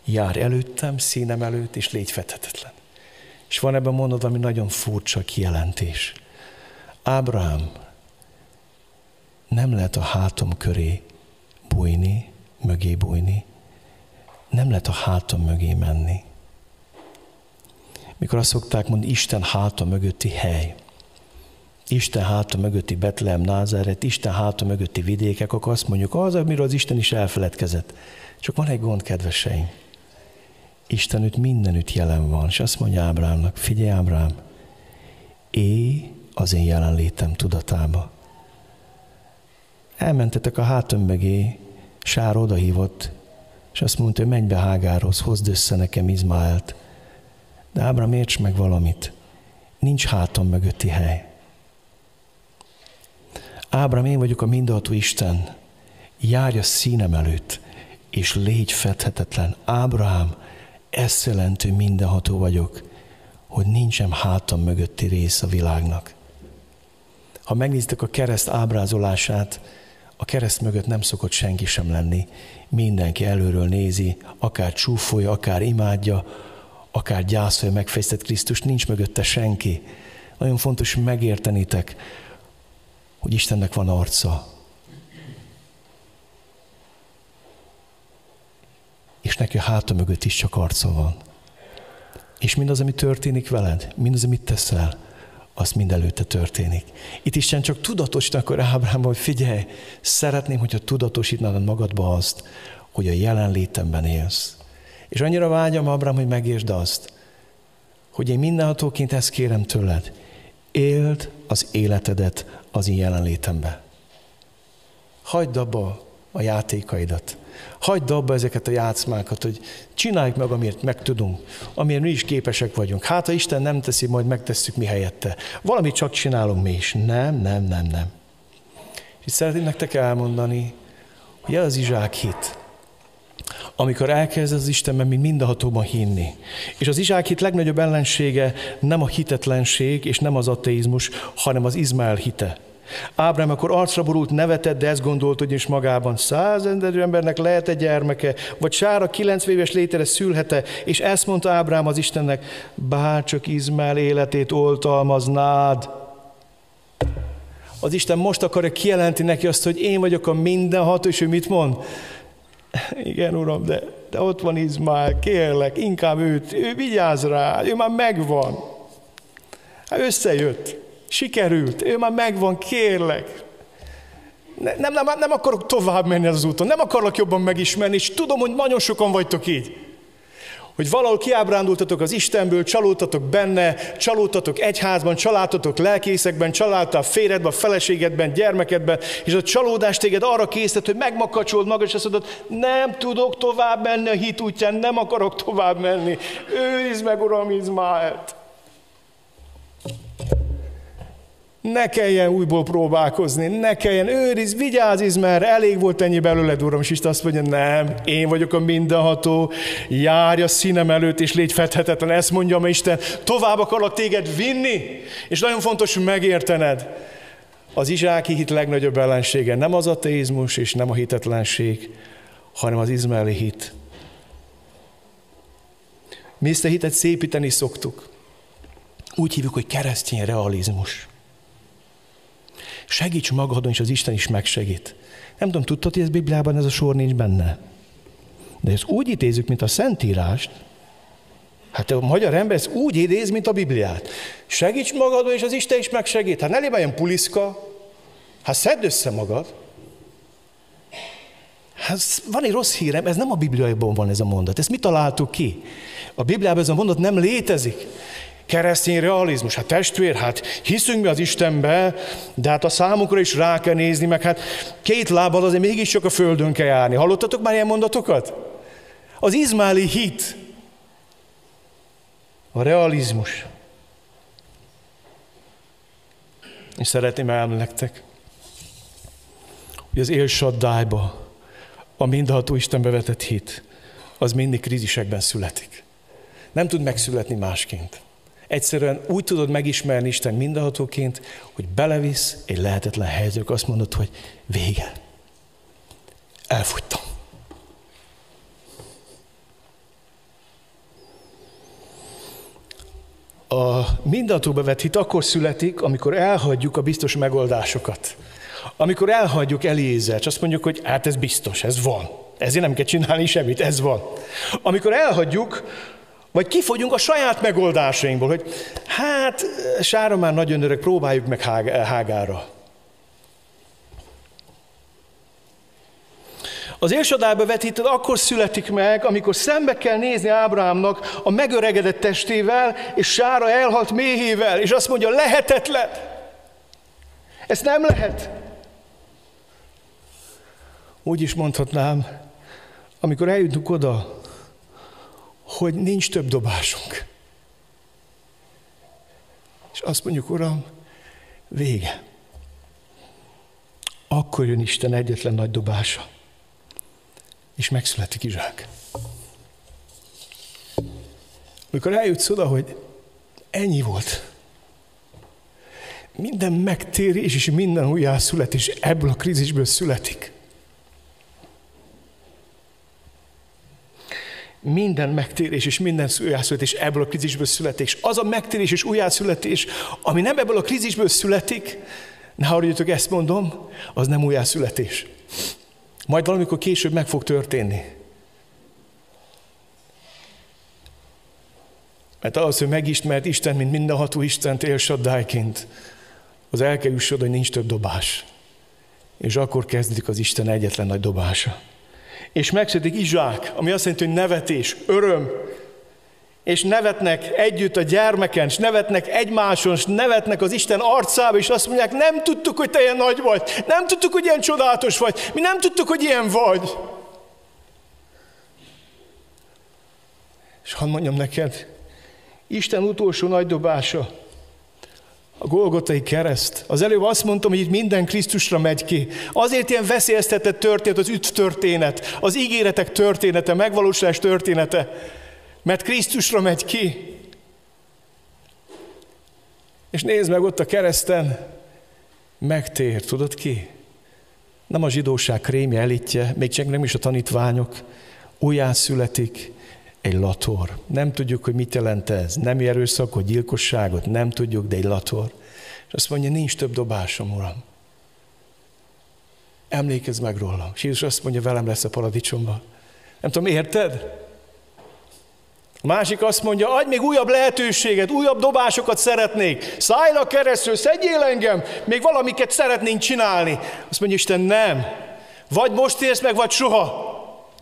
Jár előttem, színem előtt, és légy fethetetlen. És van ebben mondod, ami nagyon furcsa kijelentés. Ábrám, nem lehet a hátam köré bújni, mögé bújni, nem lehet a hátam mögé menni. Mikor azt szokták mondani, Isten háta mögötti hely, Isten háta mögötti Betlehem, Názáret, Isten háta mögötti vidékek, akkor azt mondjuk, az, amiről az Isten is elfeledkezett. Csak van egy gond, kedveseim. Isten őt mindenütt jelen van, és azt mondja Ábrámnak, figyelj Ábrám, éj az én jelenlétem tudatába. Elmentetek a hátam mögé, Sár odahívott, és azt mondta, hogy menj be Hágárhoz, hozd össze nekem Izmaelt. De Ábrám, érts meg valamit, nincs hátam mögötti hely. Ábrám, én vagyok a mindenható Isten, járj a színem előtt, és légy fedhetetlen. Ábrám, ezt jelentő mindenható vagyok, hogy nincsen hátam mögötti rész a világnak. Ha megnéztek a kereszt ábrázolását, a kereszt mögött nem szokott senki sem lenni. Mindenki előről nézi, akár csúfolja, akár imádja, akár gyászolja megfejtett Krisztus, nincs mögötte senki. Nagyon fontos megértenitek, hogy Istennek van arca. És neki a háta mögött is csak arca van. És mindaz, ami történik veled, mindaz, amit teszel, az mind előtte történik. Itt Isten csak tudatosít akkor Ábrám, hogy figyelj, szeretném, hogyha tudatosítnád magadba azt, hogy a jelenlétemben élsz. És annyira vágyam, Ábrám, hogy megértsd azt, hogy én mindenhatóként ezt kérem tőled. Éld az életedet az én jelenlétembe. Hagyd abba a játékaidat. Hagyd abba ezeket a játszmákat, hogy csináljuk meg, amiért meg tudunk, amiért mi is képesek vagyunk. Hát, ha Isten nem teszi, majd megtesszük mi helyette. Valamit csak csinálunk mi is. Nem, nem, nem, nem. És szeretném nektek elmondani, hogy ez az Izsák hit. Amikor elkezd az Istenben, mint mindenhatóban hinni. És az Izsák hit legnagyobb ellensége nem a hitetlenség és nem az ateizmus, hanem az Izmael hite. Ábrám akkor arcra borult, nevetett, de ezt gondolt, hogy is magában százenderű embernek lehet egy gyermeke, vagy Sára kilenc éves létere szülhete, és ezt mondta Ábrám az Istennek, bárcsak Izmael életét oltalmaznád. Az Isten most akarja kijelenti neki azt, hogy én vagyok a mindenható, és ő mit mond? Igen, Uram, de, de ott van Izmael, kérlek, inkább őt, ő vigyáz rá, ő már megvan. Hát összejött. Sikerült, ő már megvan, kérlek. Nem, nem, nem, akarok tovább menni az úton, nem akarok jobban megismerni, és tudom, hogy nagyon sokan vagytok így. Hogy valahol kiábrándultatok az Istenből, csalódtatok benne, csalódtatok egyházban, családtatok lelkészekben, családtál férjedben, a feleségedben, gyermekedben, és a csalódás téged arra készített, hogy megmakacsolod magad, és azt mondod, nem tudok tovább menni a hit útján, nem akarok tovább menni. Őrizd meg, Uram, Izmáelt! Ne kelljen újból próbálkozni, ne kelljen őriz, vigyázz, mert elég volt ennyi belőled, Uram, és Isten azt mondja, nem, én vagyok a mindenható, járj a színem előtt, és légy fedhetetlen. Ezt mondja ma Isten, tovább akarlak téged vinni, és nagyon fontos megértened. Az izsáki hit legnagyobb ellensége nem az ateizmus, és nem a hitetlenség, hanem az izmaeli hit. Mi ezt a hitet szépíteni szoktuk. Úgy hívjuk, hogy keresztény realizmus. Segíts magadon, és az Isten is megsegít. Nem tudom, tudtad, hogy ez Bibliában ez a sor nincs benne? De ezt úgy idézzük, mint a Szentírást, Hát a magyar ember ezt úgy idéz, mint a Bibliát. Segíts magadon, és az Isten is megsegít. Hát ne légy olyan puliszka, hát szedd össze magad. Hát van egy rossz hírem, ez nem a Bibliaiban van ez a mondat. Ezt mi találtuk ki? A Bibliában ez a mondat nem létezik keresztény realizmus. Hát testvér, hát hiszünk mi az Istenbe, de hát a számukra is rá kell nézni, meg hát két lábbal azért mégiscsak a földön kell járni. Hallottatok már ilyen mondatokat? Az izmáli hit. a realizmus. És szeretném elmondani hogy az élsaddájba a mindenható Istenbe vetett hit, az mindig krízisekben születik. Nem tud megszületni másként. Egyszerűen úgy tudod megismerni Isten mindenhatóként, hogy belevisz egy lehetetlen helyzetbe, azt mondod, hogy vége. Elfogytam. A mindenhatóba vett hit akkor születik, amikor elhagyjuk a biztos megoldásokat. Amikor elhagyjuk Eliézert, azt mondjuk, hogy hát ez biztos, ez van. Ezért nem kell csinálni semmit, ez van. Amikor elhagyjuk, vagy kifogyunk a saját megoldásainkból, hogy hát Sára már nagyon öreg, próbáljuk meg Hágára. Az élsadályba vetíted akkor születik meg, amikor szembe kell nézni Ábrahámnak a megöregedett testével, és Sára elhalt méhével, és azt mondja, lehetetlen. Ezt nem lehet. Úgy is mondhatnám, amikor eljutunk oda, hogy nincs több dobásunk. És azt mondjuk, Uram, vége. Akkor jön Isten egyetlen nagy dobása, és megszületik Izsák. Amikor eljutsz oda, hogy ennyi volt, minden megtérés és minden újjászületés ebből a krízisből születik. Minden megtérés és minden újjászületés ebből a krízisből születik. És az a megtérés és újjászületés, ami nem ebből a krízisből születik, ne haragudjatok, ezt mondom, az nem újjászületés. Majd valamikor később meg fog történni. Mert az, hogy megismert Isten, mint mindenható Istent élsaddájként, az el kell hogy nincs több dobás. És akkor kezdődik az Isten egyetlen nagy dobása és megszületik Izsák, ami azt jelenti, hogy nevetés, öröm, és nevetnek együtt a gyermeken, és nevetnek egymáson, és nevetnek az Isten arcába, és azt mondják, nem tudtuk, hogy te ilyen nagy vagy, nem tudtuk, hogy ilyen csodálatos vagy, mi nem tudtuk, hogy ilyen vagy. És hadd mondjam neked, Isten utolsó nagy dobása, Golgotai kereszt. Az előbb azt mondtam, hogy itt minden Krisztusra megy ki. Azért ilyen veszélyeztetett történet az üdv történet, az ígéretek története, megvalósulás története, mert Krisztusra megy ki. És nézd meg ott a kereszten, megtér, tudod ki? Nem a zsidóság krémje elitje, még csak nem is a tanítványok, újján születik, egy lator. Nem tudjuk, hogy mit jelent ez. Nem erőszakot, gyilkosságot, nem tudjuk, de egy lator. És azt mondja, nincs több dobásom, Uram. Emlékezz meg róla. És Jézus azt mondja, velem lesz a paradicsomban. Nem tudom, érted? A másik azt mondja, adj még újabb lehetőséget, újabb dobásokat szeretnék. Szállj a keresztül, szedjél engem, még valamiket szeretnénk csinálni. Azt mondja Isten, nem. Vagy most érsz meg, vagy soha.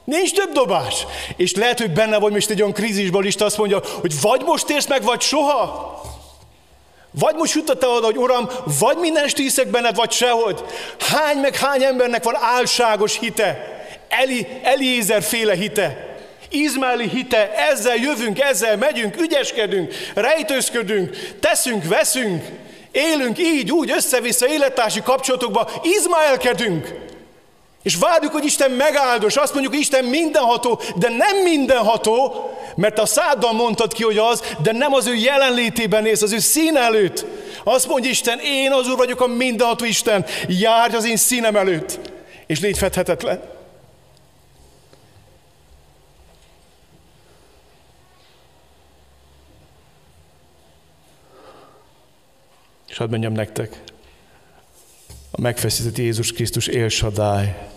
Nincs több dobás. És lehet, hogy benne vagy most egy olyan krízisban is, azt mondja, hogy vagy most érsz meg, vagy soha. Vagy most jutott oda, hogy Uram, vagy minden est hiszek benned, vagy sehogy. Hány meg hány embernek van álságos hite, Eli, Eliezer féle hite, Izmáli hite, ezzel jövünk, ezzel megyünk, ügyeskedünk, rejtőzködünk, teszünk, veszünk, élünk így, úgy, össze-vissza élettársi kapcsolatokba, izmaelkedünk. És várjuk, hogy Isten megáldos, azt mondjuk, hogy Isten mindenható, de nem mindenható, mert a száddal mondtad ki, hogy az, de nem az ő jelenlétében néz, az ő szín előtt. Azt mondja Isten, én az Úr vagyok a mindenható Isten, járj az én színem előtt, és légy fedhetetlen. És hadd mondjam nektek, a megfeszített Jézus Krisztus élsadály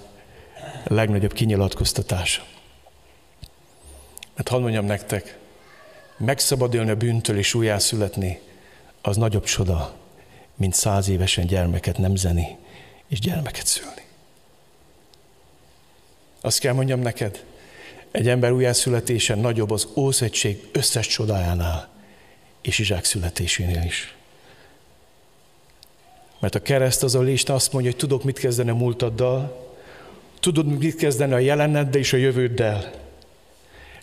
legnagyobb kinyilatkoztatása. Mert hadd mondjam nektek, megszabadulni a bűntől és újjászületni, az nagyobb csoda, mint száz évesen gyermeket nemzeni és gyermeket szülni. Azt kell mondjam neked, egy ember újjászületése nagyobb az Ószegység összes csodájánál, és Izsák születésénél is. Mert a kereszt az a lista azt mondja, hogy tudok mit kezdeni a múltaddal, tudod mit kezdeni a jeleneddel és a jövőddel.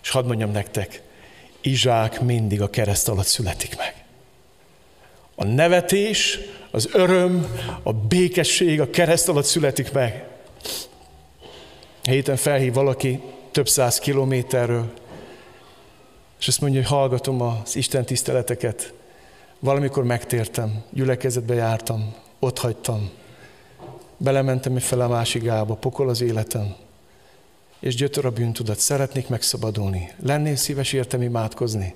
És hadd mondjam nektek, Izsák mindig a kereszt alatt születik meg. A nevetés, az öröm, a békesség a kereszt alatt születik meg. Héten felhív valaki több száz kilométerről, és azt mondja, hogy hallgatom az Isten tiszteleteket. Valamikor megtértem, gyülekezetbe jártam, ott hagytam. Belementem egy fel a másik gába, pokol az életem. És gyötör a bűntudat, szeretnék megszabadulni. Lennél szíves értem imádkozni.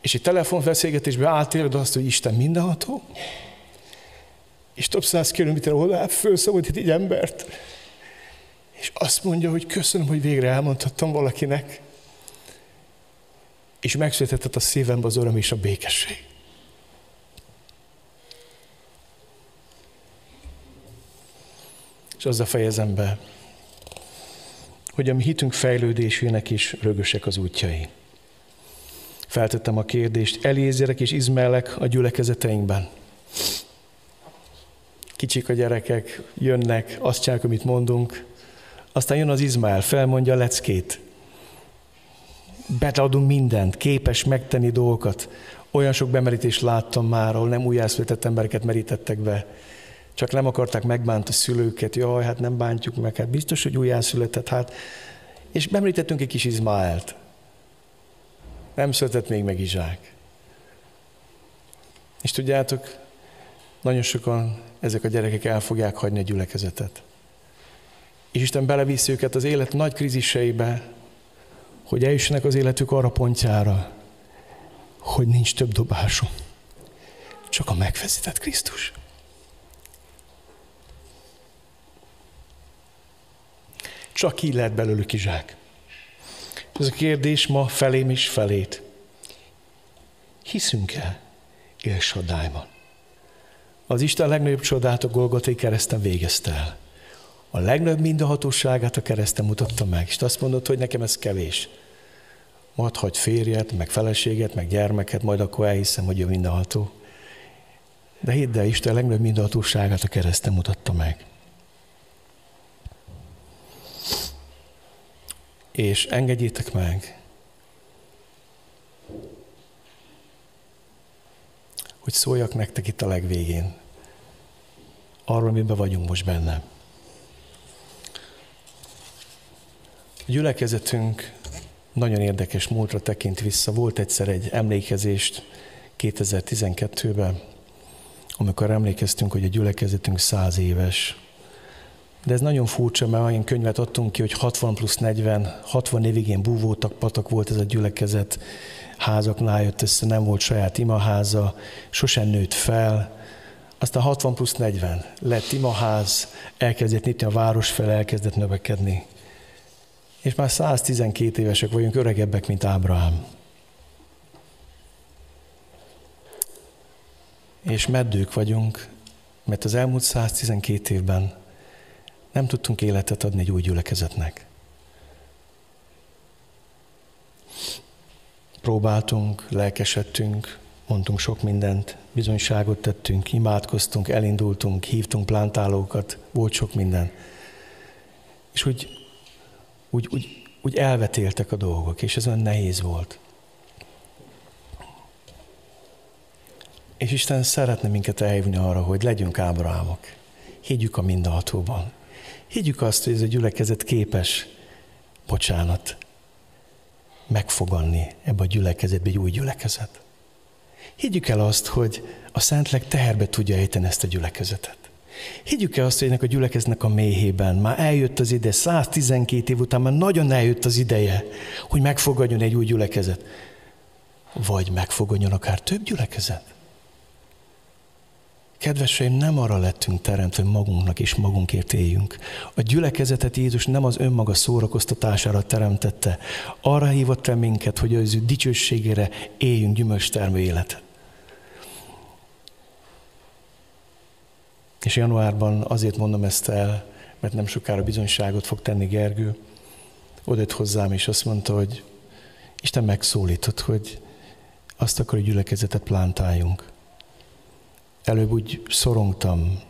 És egy telefonbeszélgetésben átéled azt, hogy Isten mindenható, és több száz kilométer oda felszabadít egy embert, és azt mondja, hogy köszönöm, hogy végre elmondhattam valakinek, és megszületett a szívembe az öröm és a békesség. És azzal fejezem be, hogy a mi hitünk fejlődésének is rögösek az útjai. Feltettem a kérdést, Elézerek és Izmelek a gyülekezeteinkben. Kicsik a gyerekek, jönnek, azt csinálják, amit mondunk, aztán jön az Izmael, felmondja a leckét. Betadunk mindent, képes megtenni dolgokat. Olyan sok bemerítést láttam már, ahol nem újjászületett embereket merítettek be. Csak nem akarták megbánt a szülőket. Jaj, hát nem bántjuk meg, hát biztos, hogy újjászületett. Hát. És bemerítettünk egy kis Izmaelt. Nem született még meg Izsák. És tudjátok, nagyon sokan ezek a gyerekek el fogják hagyni a gyülekezetet. És Isten belevisz őket az élet nagy kríziseibe, hogy eljussanak az életük arra pontjára, hogy nincs több dobásom. Csak a megfeszített Krisztus. Csak így lehet belőlük izsák. Ez a kérdés ma felém is felét. Hiszünk-e élsadályban? Az Isten legnagyobb csodát a Golgotai kereszten végezte el. A legnagyobb mindenhatóságát a kereszten mutatta meg, és azt mondod, hogy nekem ez kevés. Majd hagy férjet, meg feleséget, meg gyermeket, majd akkor elhiszem, hogy ő mindenható. De hidd el, Isten legnagyobb mindenhatóságát a kereszten mutatta meg. És engedjétek meg, hogy szóljak nektek itt a legvégén, arról, amiben vagyunk most benne. A gyülekezetünk nagyon érdekes múltra tekint vissza. Volt egyszer egy emlékezést 2012-ben, amikor emlékeztünk, hogy a gyülekezetünk száz éves. De ez nagyon furcsa, mert olyan könyvet adtunk ki, hogy 60 plusz 40, 60 évig ilyen búvótak, patak volt ez a gyülekezet, házaknál jött össze, nem volt saját imaháza, sosem nőtt fel. Aztán 60 plusz 40 lett imaház, elkezdett nyitni a város fel, elkezdett növekedni és már 112 évesek vagyunk, öregebbek, mint Ábrahám. És meddők vagyunk, mert az elmúlt 112 évben nem tudtunk életet adni egy új gyülekezetnek. Próbáltunk, lelkesedtünk, mondtunk sok mindent, bizonyságot tettünk, imádkoztunk, elindultunk, hívtunk plántálókat, volt sok minden. És úgy úgy, úgy, úgy elvetéltek a dolgok, és ez olyan nehéz volt. És Isten szeretne minket elhívni arra, hogy legyünk Ábrahámok. Higgyük a mindenhatóban. Higgyük azt, hogy ez a gyülekezet képes, bocsánat, megfoganni ebbe a gyülekezetbe egy új gyülekezet. Higgyük el azt, hogy a Szentleg teherbe tudja ejteni ezt a gyülekezetet. Higgyük el azt, hogy ennek a gyülekeznek a méhében már eljött az ide, 112 év után már nagyon eljött az ideje, hogy megfogadjon egy új gyülekezet. Vagy megfogadjon akár több gyülekezet. Kedveseim, nem arra lettünk teremtve, hogy magunknak és magunkért éljünk. A gyülekezetet Jézus nem az önmaga szórakoztatására teremtette. Arra hívott el minket, hogy az ő dicsőségére éljünk gyümölcstermő életet. És januárban azért mondom ezt el, mert nem sokára bizonyságot fog tenni Gergő. Odött hozzám, és azt mondta, hogy Isten megszólított, hogy azt akar, hogy gyülekezetet plántáljunk. Előbb úgy szorongtam,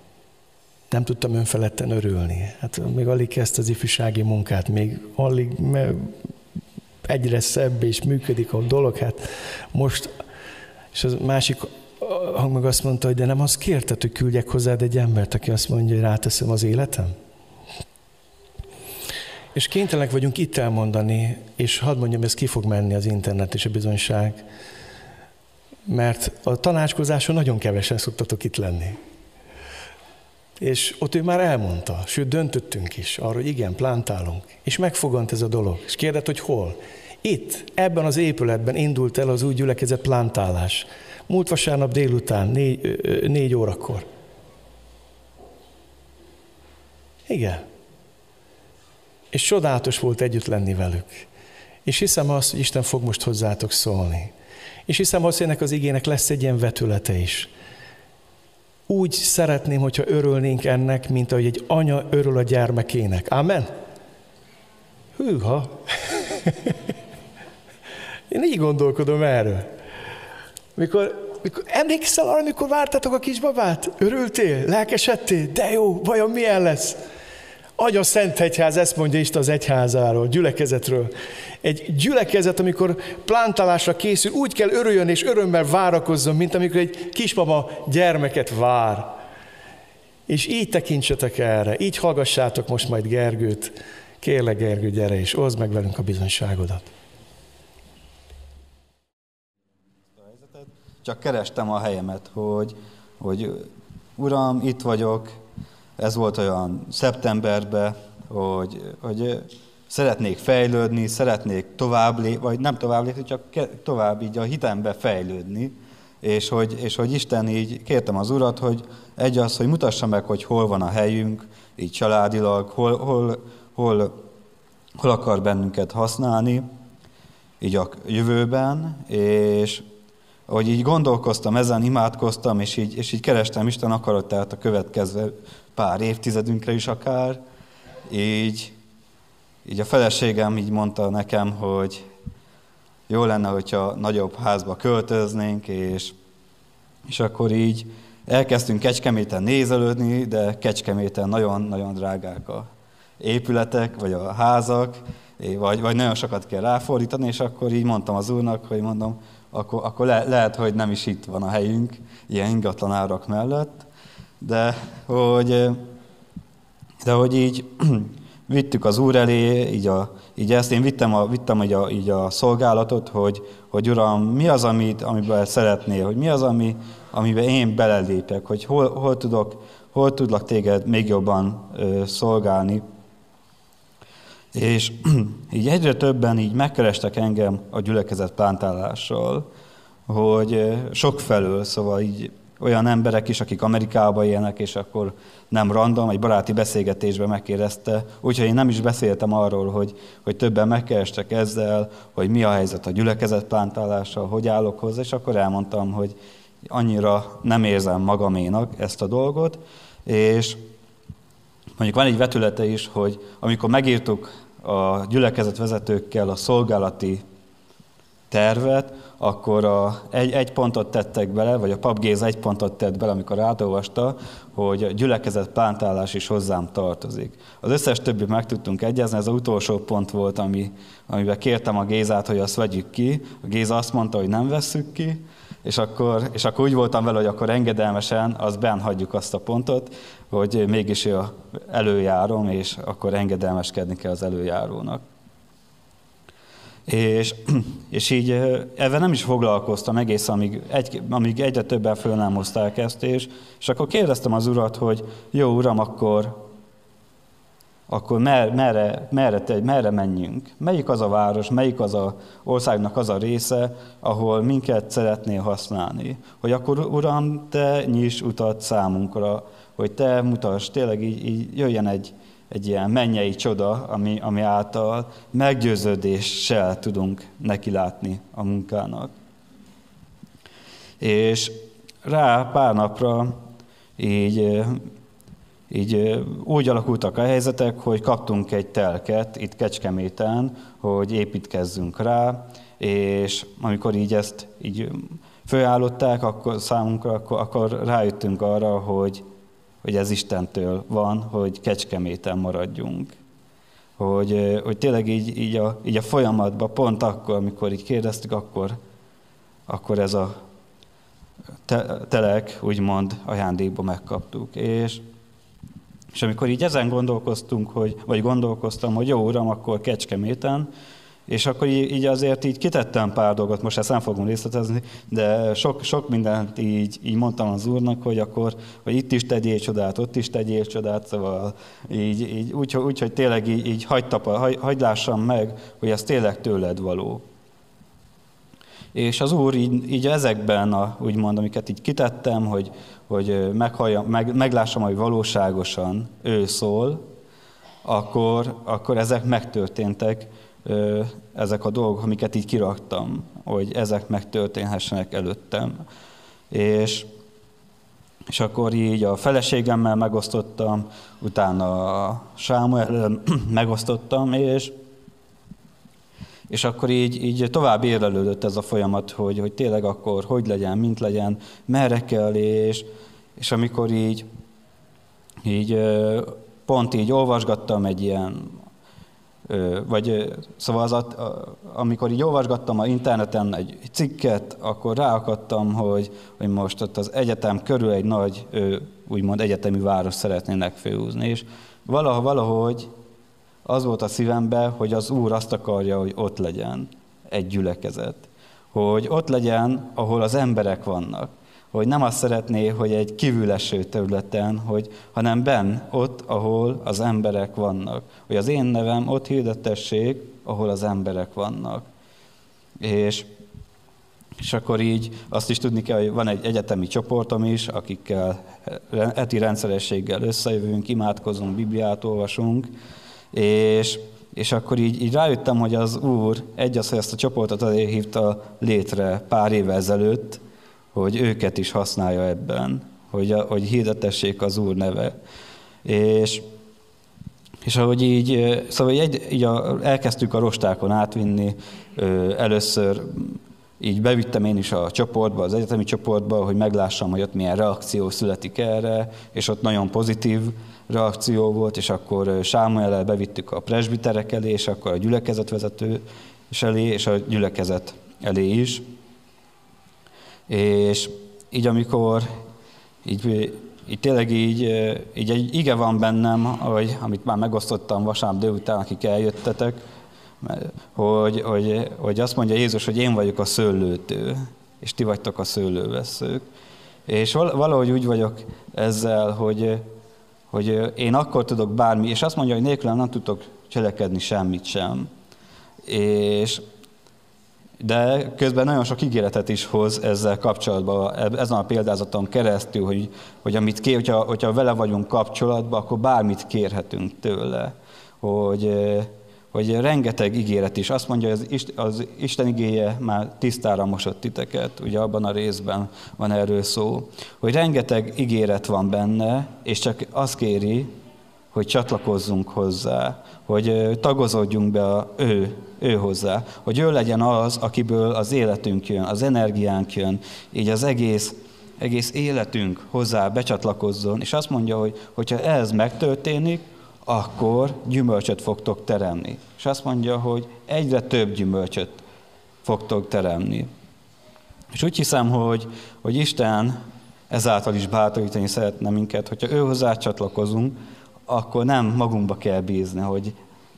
nem tudtam önfeledten örülni. Hát még alig kezdte az ifjúsági munkát, még alig, egyre szebb és működik a dolog, hát most, és az másik hang meg azt mondta, hogy de nem azt kérted, hogy küldjek hozzád egy embert, aki azt mondja, hogy ráteszem az életem? És kénytelenek vagyunk itt elmondani, és hadd mondjam, ez ki fog menni az internet és a bizonyság, mert a tanácskozáson nagyon kevesen szoktatok itt lenni. És ott ő már elmondta, sőt döntöttünk is arra, hogy igen, plántálunk. És megfogant ez a dolog. És kérdett, hogy hol? Itt, ebben az épületben indult el az új gyülekezet plántálás. Múlt vasárnap délután, négy, négy órakor. Igen. És csodálatos volt együtt lenni velük. És hiszem azt, hogy Isten fog most hozzátok szólni. És hiszem hogy ennek az igének lesz egy ilyen vetülete is. Úgy szeretném, hogyha örülnénk ennek, mint ahogy egy anya örül a gyermekének. Amen? Hűha! Én így gondolkodom erről. Mikor, mikor emlékszel arra, amikor vártatok a kisbabát? Örültél? Lelkesedtél? De jó, vajon milyen lesz? Agya Szent Egyház, ezt mondja Isten az egyházáról, gyülekezetről. Egy gyülekezet, amikor plántálásra készül, úgy kell örüljön és örömmel várakozzon, mint amikor egy kismama gyermeket vár. És így tekintsetek erre, így hallgassátok most majd Gergőt. Kérlek, Gergő, gyere és oszd meg velünk a bizonyságodat. Csak kerestem a helyemet, hogy, hogy Uram, itt vagyok, ez volt olyan szeptemberben, hogy, hogy szeretnék fejlődni, szeretnék tovább lépni, vagy nem tovább lépni, csak tovább így a hitembe fejlődni, és hogy, és hogy Isten így kértem az Urat, hogy egy az, hogy mutassa meg, hogy hol van a helyünk, így családilag, hol, hol, hol, hol akar bennünket használni, így a jövőben, és hogy így gondolkoztam ezen, imádkoztam, és így, és így kerestem Isten akaratát a következő pár évtizedünkre is akár, így, így a feleségem így mondta nekem, hogy jó lenne, hogyha nagyobb házba költöznénk, és, és akkor így elkezdtünk Kecskeméten nézelődni, de Kecskeméten nagyon-nagyon drágák a épületek, vagy a házak, vagy, vagy nagyon sokat kell ráfordítani, és akkor így mondtam az úrnak, hogy mondom, akkor, akkor le, lehet, hogy nem is itt van a helyünk, ilyen ingatlan árak mellett, de hogy, de hogy így vittük az Úr elé, így, a, így ezt én vittem, a, vittem így, a, így a szolgálatot, hogy, hogy Uram, mi az, amit, amiben szeretnél, hogy mi az, ami, amiben én belelépek, hogy hol, hol, tudok, hol tudlak téged még jobban ö, szolgálni. És így egyre többen így megkerestek engem a gyülekezet plántálással, hogy sok felől, szóval így olyan emberek is, akik Amerikában élnek, és akkor nem random, egy baráti beszélgetésben megkérdezte, úgyhogy én nem is beszéltem arról, hogy, hogy többen megkerestek ezzel, hogy mi a helyzet a gyülekezet plántálással, hogy állok hozzá, és akkor elmondtam, hogy annyira nem érzem magaménak ezt a dolgot, és mondjuk van egy vetülete is, hogy amikor megírtuk a gyülekezet vezetőkkel a szolgálati tervet, akkor a, egy, egy pontot tettek bele, vagy a pap Géza egy pontot tett bele, amikor átolvasta, hogy a gyülekezet plántálás is hozzám tartozik. Az összes többi meg tudtunk egyezni, ez az utolsó pont volt, ami, amiben kértem a Gézát, hogy azt vegyük ki. A Géza azt mondta, hogy nem vesszük ki, és akkor, és akkor úgy voltam vele, hogy akkor engedelmesen az benn hagyjuk azt a pontot, hogy mégis ő előjárom, és akkor engedelmeskedni kell az előjárónak. És, és így ebben nem is foglalkoztam egész, amíg, egy, amíg egyre többen föl nem hozták ezt, és, és akkor kérdeztem az urat, hogy jó uram, akkor, akkor mer, merre, merre, te, merre menjünk? Melyik az a város, melyik az a országnak az a része, ahol minket szeretnél használni? Hogy akkor Uram, te nyis utat számunkra, hogy te mutass, tényleg így, így jöjjen egy, egy ilyen mennyei csoda, ami, ami által meggyőződéssel tudunk nekilátni a munkának. És rá pár napra így, így úgy alakultak a helyzetek, hogy kaptunk egy telket itt Kecskeméten, hogy építkezzünk rá, és amikor így ezt így fölállották akkor számunkra, akkor, akkor rájöttünk arra, hogy hogy ez Istentől van, hogy Kecskeméten maradjunk. hogy, hogy tényleg így, így, a, így a folyamatban, pont akkor, amikor így kérdeztük, akkor, akkor ez a te, telek, úgymond ajándékba megkaptuk. És, és amikor így ezen gondolkoztunk, hogy, vagy gondolkoztam, hogy jó uram, akkor Kecskeméten, és akkor így azért így kitettem pár dolgot, most ezt nem fogom részletezni, de sok, sok mindent így, így mondtam az úrnak, hogy akkor, hogy itt is tegyél csodát, ott is tegyél csodát, szóval így, így úgy, úgy, hogy tényleg így, így hagyd, tapa, hagy, hagyd lássam meg, hogy ez tényleg tőled való. És az Úr így, így ezekben, a, úgymond, amiket így kitettem, hogy, hogy meg, meglássam, hogy valóságosan ő szól, akkor, akkor ezek megtörténtek, ezek a dolgok, amiket így kiraktam, hogy ezek megtörténhessenek előttem. És, és akkor így a feleségemmel megosztottam, utána a Sámuel megosztottam, és, és akkor így, így tovább érlelődött ez a folyamat, hogy, hogy tényleg akkor hogy legyen, mint legyen, merre kell, és, és amikor így, így pont így olvasgattam egy ilyen vagy szóval az, amikor így olvasgattam a interneten egy cikket, akkor ráakadtam, hogy, hogy most ott az egyetem körül egy nagy, úgymond egyetemi város szeretnének főhúzni. És valahogy, valahogy az volt a szívemben, hogy az Úr azt akarja, hogy ott legyen egy gyülekezet. Hogy ott legyen, ahol az emberek vannak hogy nem azt szeretné, hogy egy kívüleső területen, hogy, hanem benn, ott, ahol az emberek vannak. Hogy az én nevem ott hirdetessék, ahol az emberek vannak. És, és akkor így azt is tudni kell, hogy van egy egyetemi csoportom is, akikkel eti rendszerességgel összejövünk, imádkozunk, Bibliát olvasunk, és, és akkor így, így rájöttem, hogy az Úr egy az, hogy ezt a csoportot azért hívta létre pár évvel ezelőtt, hogy őket is használja ebben, hogy, hogy hirdetessék az Úr neve. És, és ahogy így, szóval így, így a, elkezdtük a rostákon átvinni, először így bevittem én is a csoportba, az egyetemi csoportba, hogy meglássam, hogy ott milyen reakció születik erre, és ott nagyon pozitív reakció volt, és akkor Sámuel bevittük a presbiterek elé, és akkor a gyülekezetvezető és elé, és a gyülekezet elé is. És így amikor így, így tényleg így, így egy ige van bennem, hogy, amit már megosztottam vasárnap délután, akik eljöttetek, hogy, hogy, hogy azt mondja Jézus, hogy én vagyok a szőlőtő, és ti vagytok a szőlőveszők. És valahogy úgy vagyok ezzel, hogy, hogy én akkor tudok bármi, és azt mondja, hogy nélkülem nem tudok cselekedni semmit sem. És de közben nagyon sok ígéretet is hoz ezzel kapcsolatban, ezen a példázaton keresztül, hogy, hogy amit kér, hogyha, hogyha vele vagyunk kapcsolatban, akkor bármit kérhetünk tőle. Hogy, hogy rengeteg ígéret is. Azt mondja, az, az Isten igéje már tisztára mosott titeket, ugye abban a részben van erről szó, hogy rengeteg ígéret van benne, és csak azt kéri, hogy csatlakozzunk hozzá, hogy tagozódjunk be a ő, ő hozzá, hogy ő legyen az, akiből az életünk jön, az energiánk jön, így az egész, egész életünk hozzá becsatlakozzon, és azt mondja, hogy hogyha ez megtörténik, akkor gyümölcsöt fogtok teremni. És azt mondja, hogy egyre több gyümölcsöt fogtok teremni. És úgy hiszem, hogy, hogy Isten ezáltal is bátorítani szeretne minket, hogyha ő hozzá csatlakozunk, akkor nem magunkba kell bízni, hogy,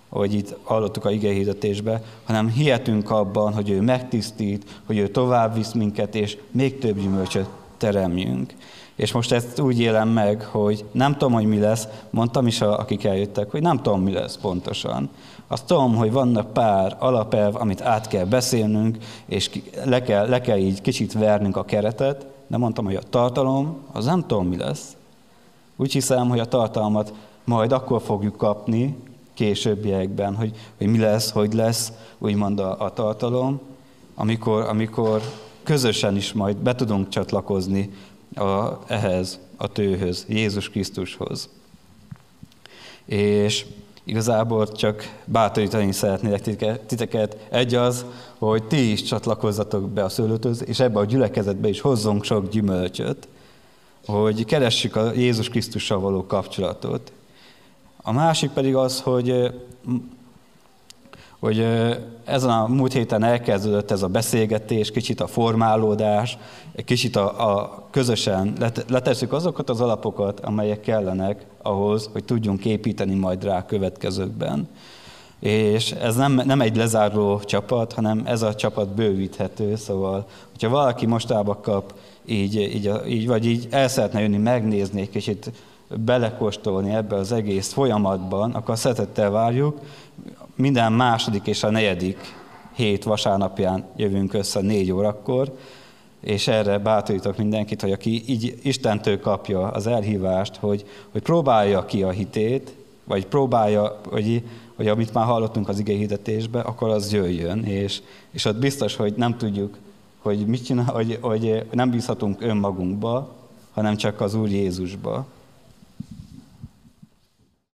hogy itt hallottuk a igehirdetésbe, hanem hihetünk abban, hogy ő megtisztít, hogy ő tovább visz minket, és még több gyümölcsöt teremjünk. És most ezt úgy élem meg, hogy nem tudom, hogy mi lesz, mondtam is, akik eljöttek, hogy nem tudom, mi lesz pontosan. Azt tudom, hogy vannak pár alapelv, amit át kell beszélnünk, és le kell, le kell így kicsit vernünk a keretet, de mondtam, hogy a tartalom, az nem tudom, mi lesz. Úgy hiszem, hogy a tartalmat majd akkor fogjuk kapni későbbiekben, hogy, hogy mi lesz, hogy lesz, úgymond a, a tartalom, amikor, amikor közösen is majd be tudunk csatlakozni a, ehhez, a tőhöz, Jézus Krisztushoz. És igazából csak bátorítani szeretnélek titeket. Egy az, hogy ti is csatlakozzatok be a szőlőtöz, és ebbe a gyülekezetbe is hozzunk sok gyümölcsöt, hogy keressük a Jézus Krisztussal való kapcsolatot, A másik pedig az, hogy hogy ezen a múlt héten elkezdődött ez a beszélgetés, kicsit a formálódás, egy kicsit a, a közösen letesszük azokat az alapokat, amelyek kellenek ahhoz, hogy tudjunk építeni majd rá a következőkben. És ez nem, nem egy lezáró csapat, hanem ez a csapat bővíthető, szóval, hogyha valaki mostába kap, így, így, így, vagy így el szeretne jönni megnézni egy kicsit belekóstolni ebbe az egész folyamatban, akkor szeretettel várjuk. Minden második és a negyedik hét vasárnapján jövünk össze négy órakor, és erre bátorítok mindenkit, hogy aki így Istentől kapja az elhívást, hogy, hogy próbálja ki a hitét, vagy próbálja, hogy, hogy amit már hallottunk az ige akkor az jöjjön, és, és ott biztos, hogy nem tudjuk, hogy mit csinál, hogy, hogy nem bízhatunk önmagunkba, hanem csak az Úr Jézusba.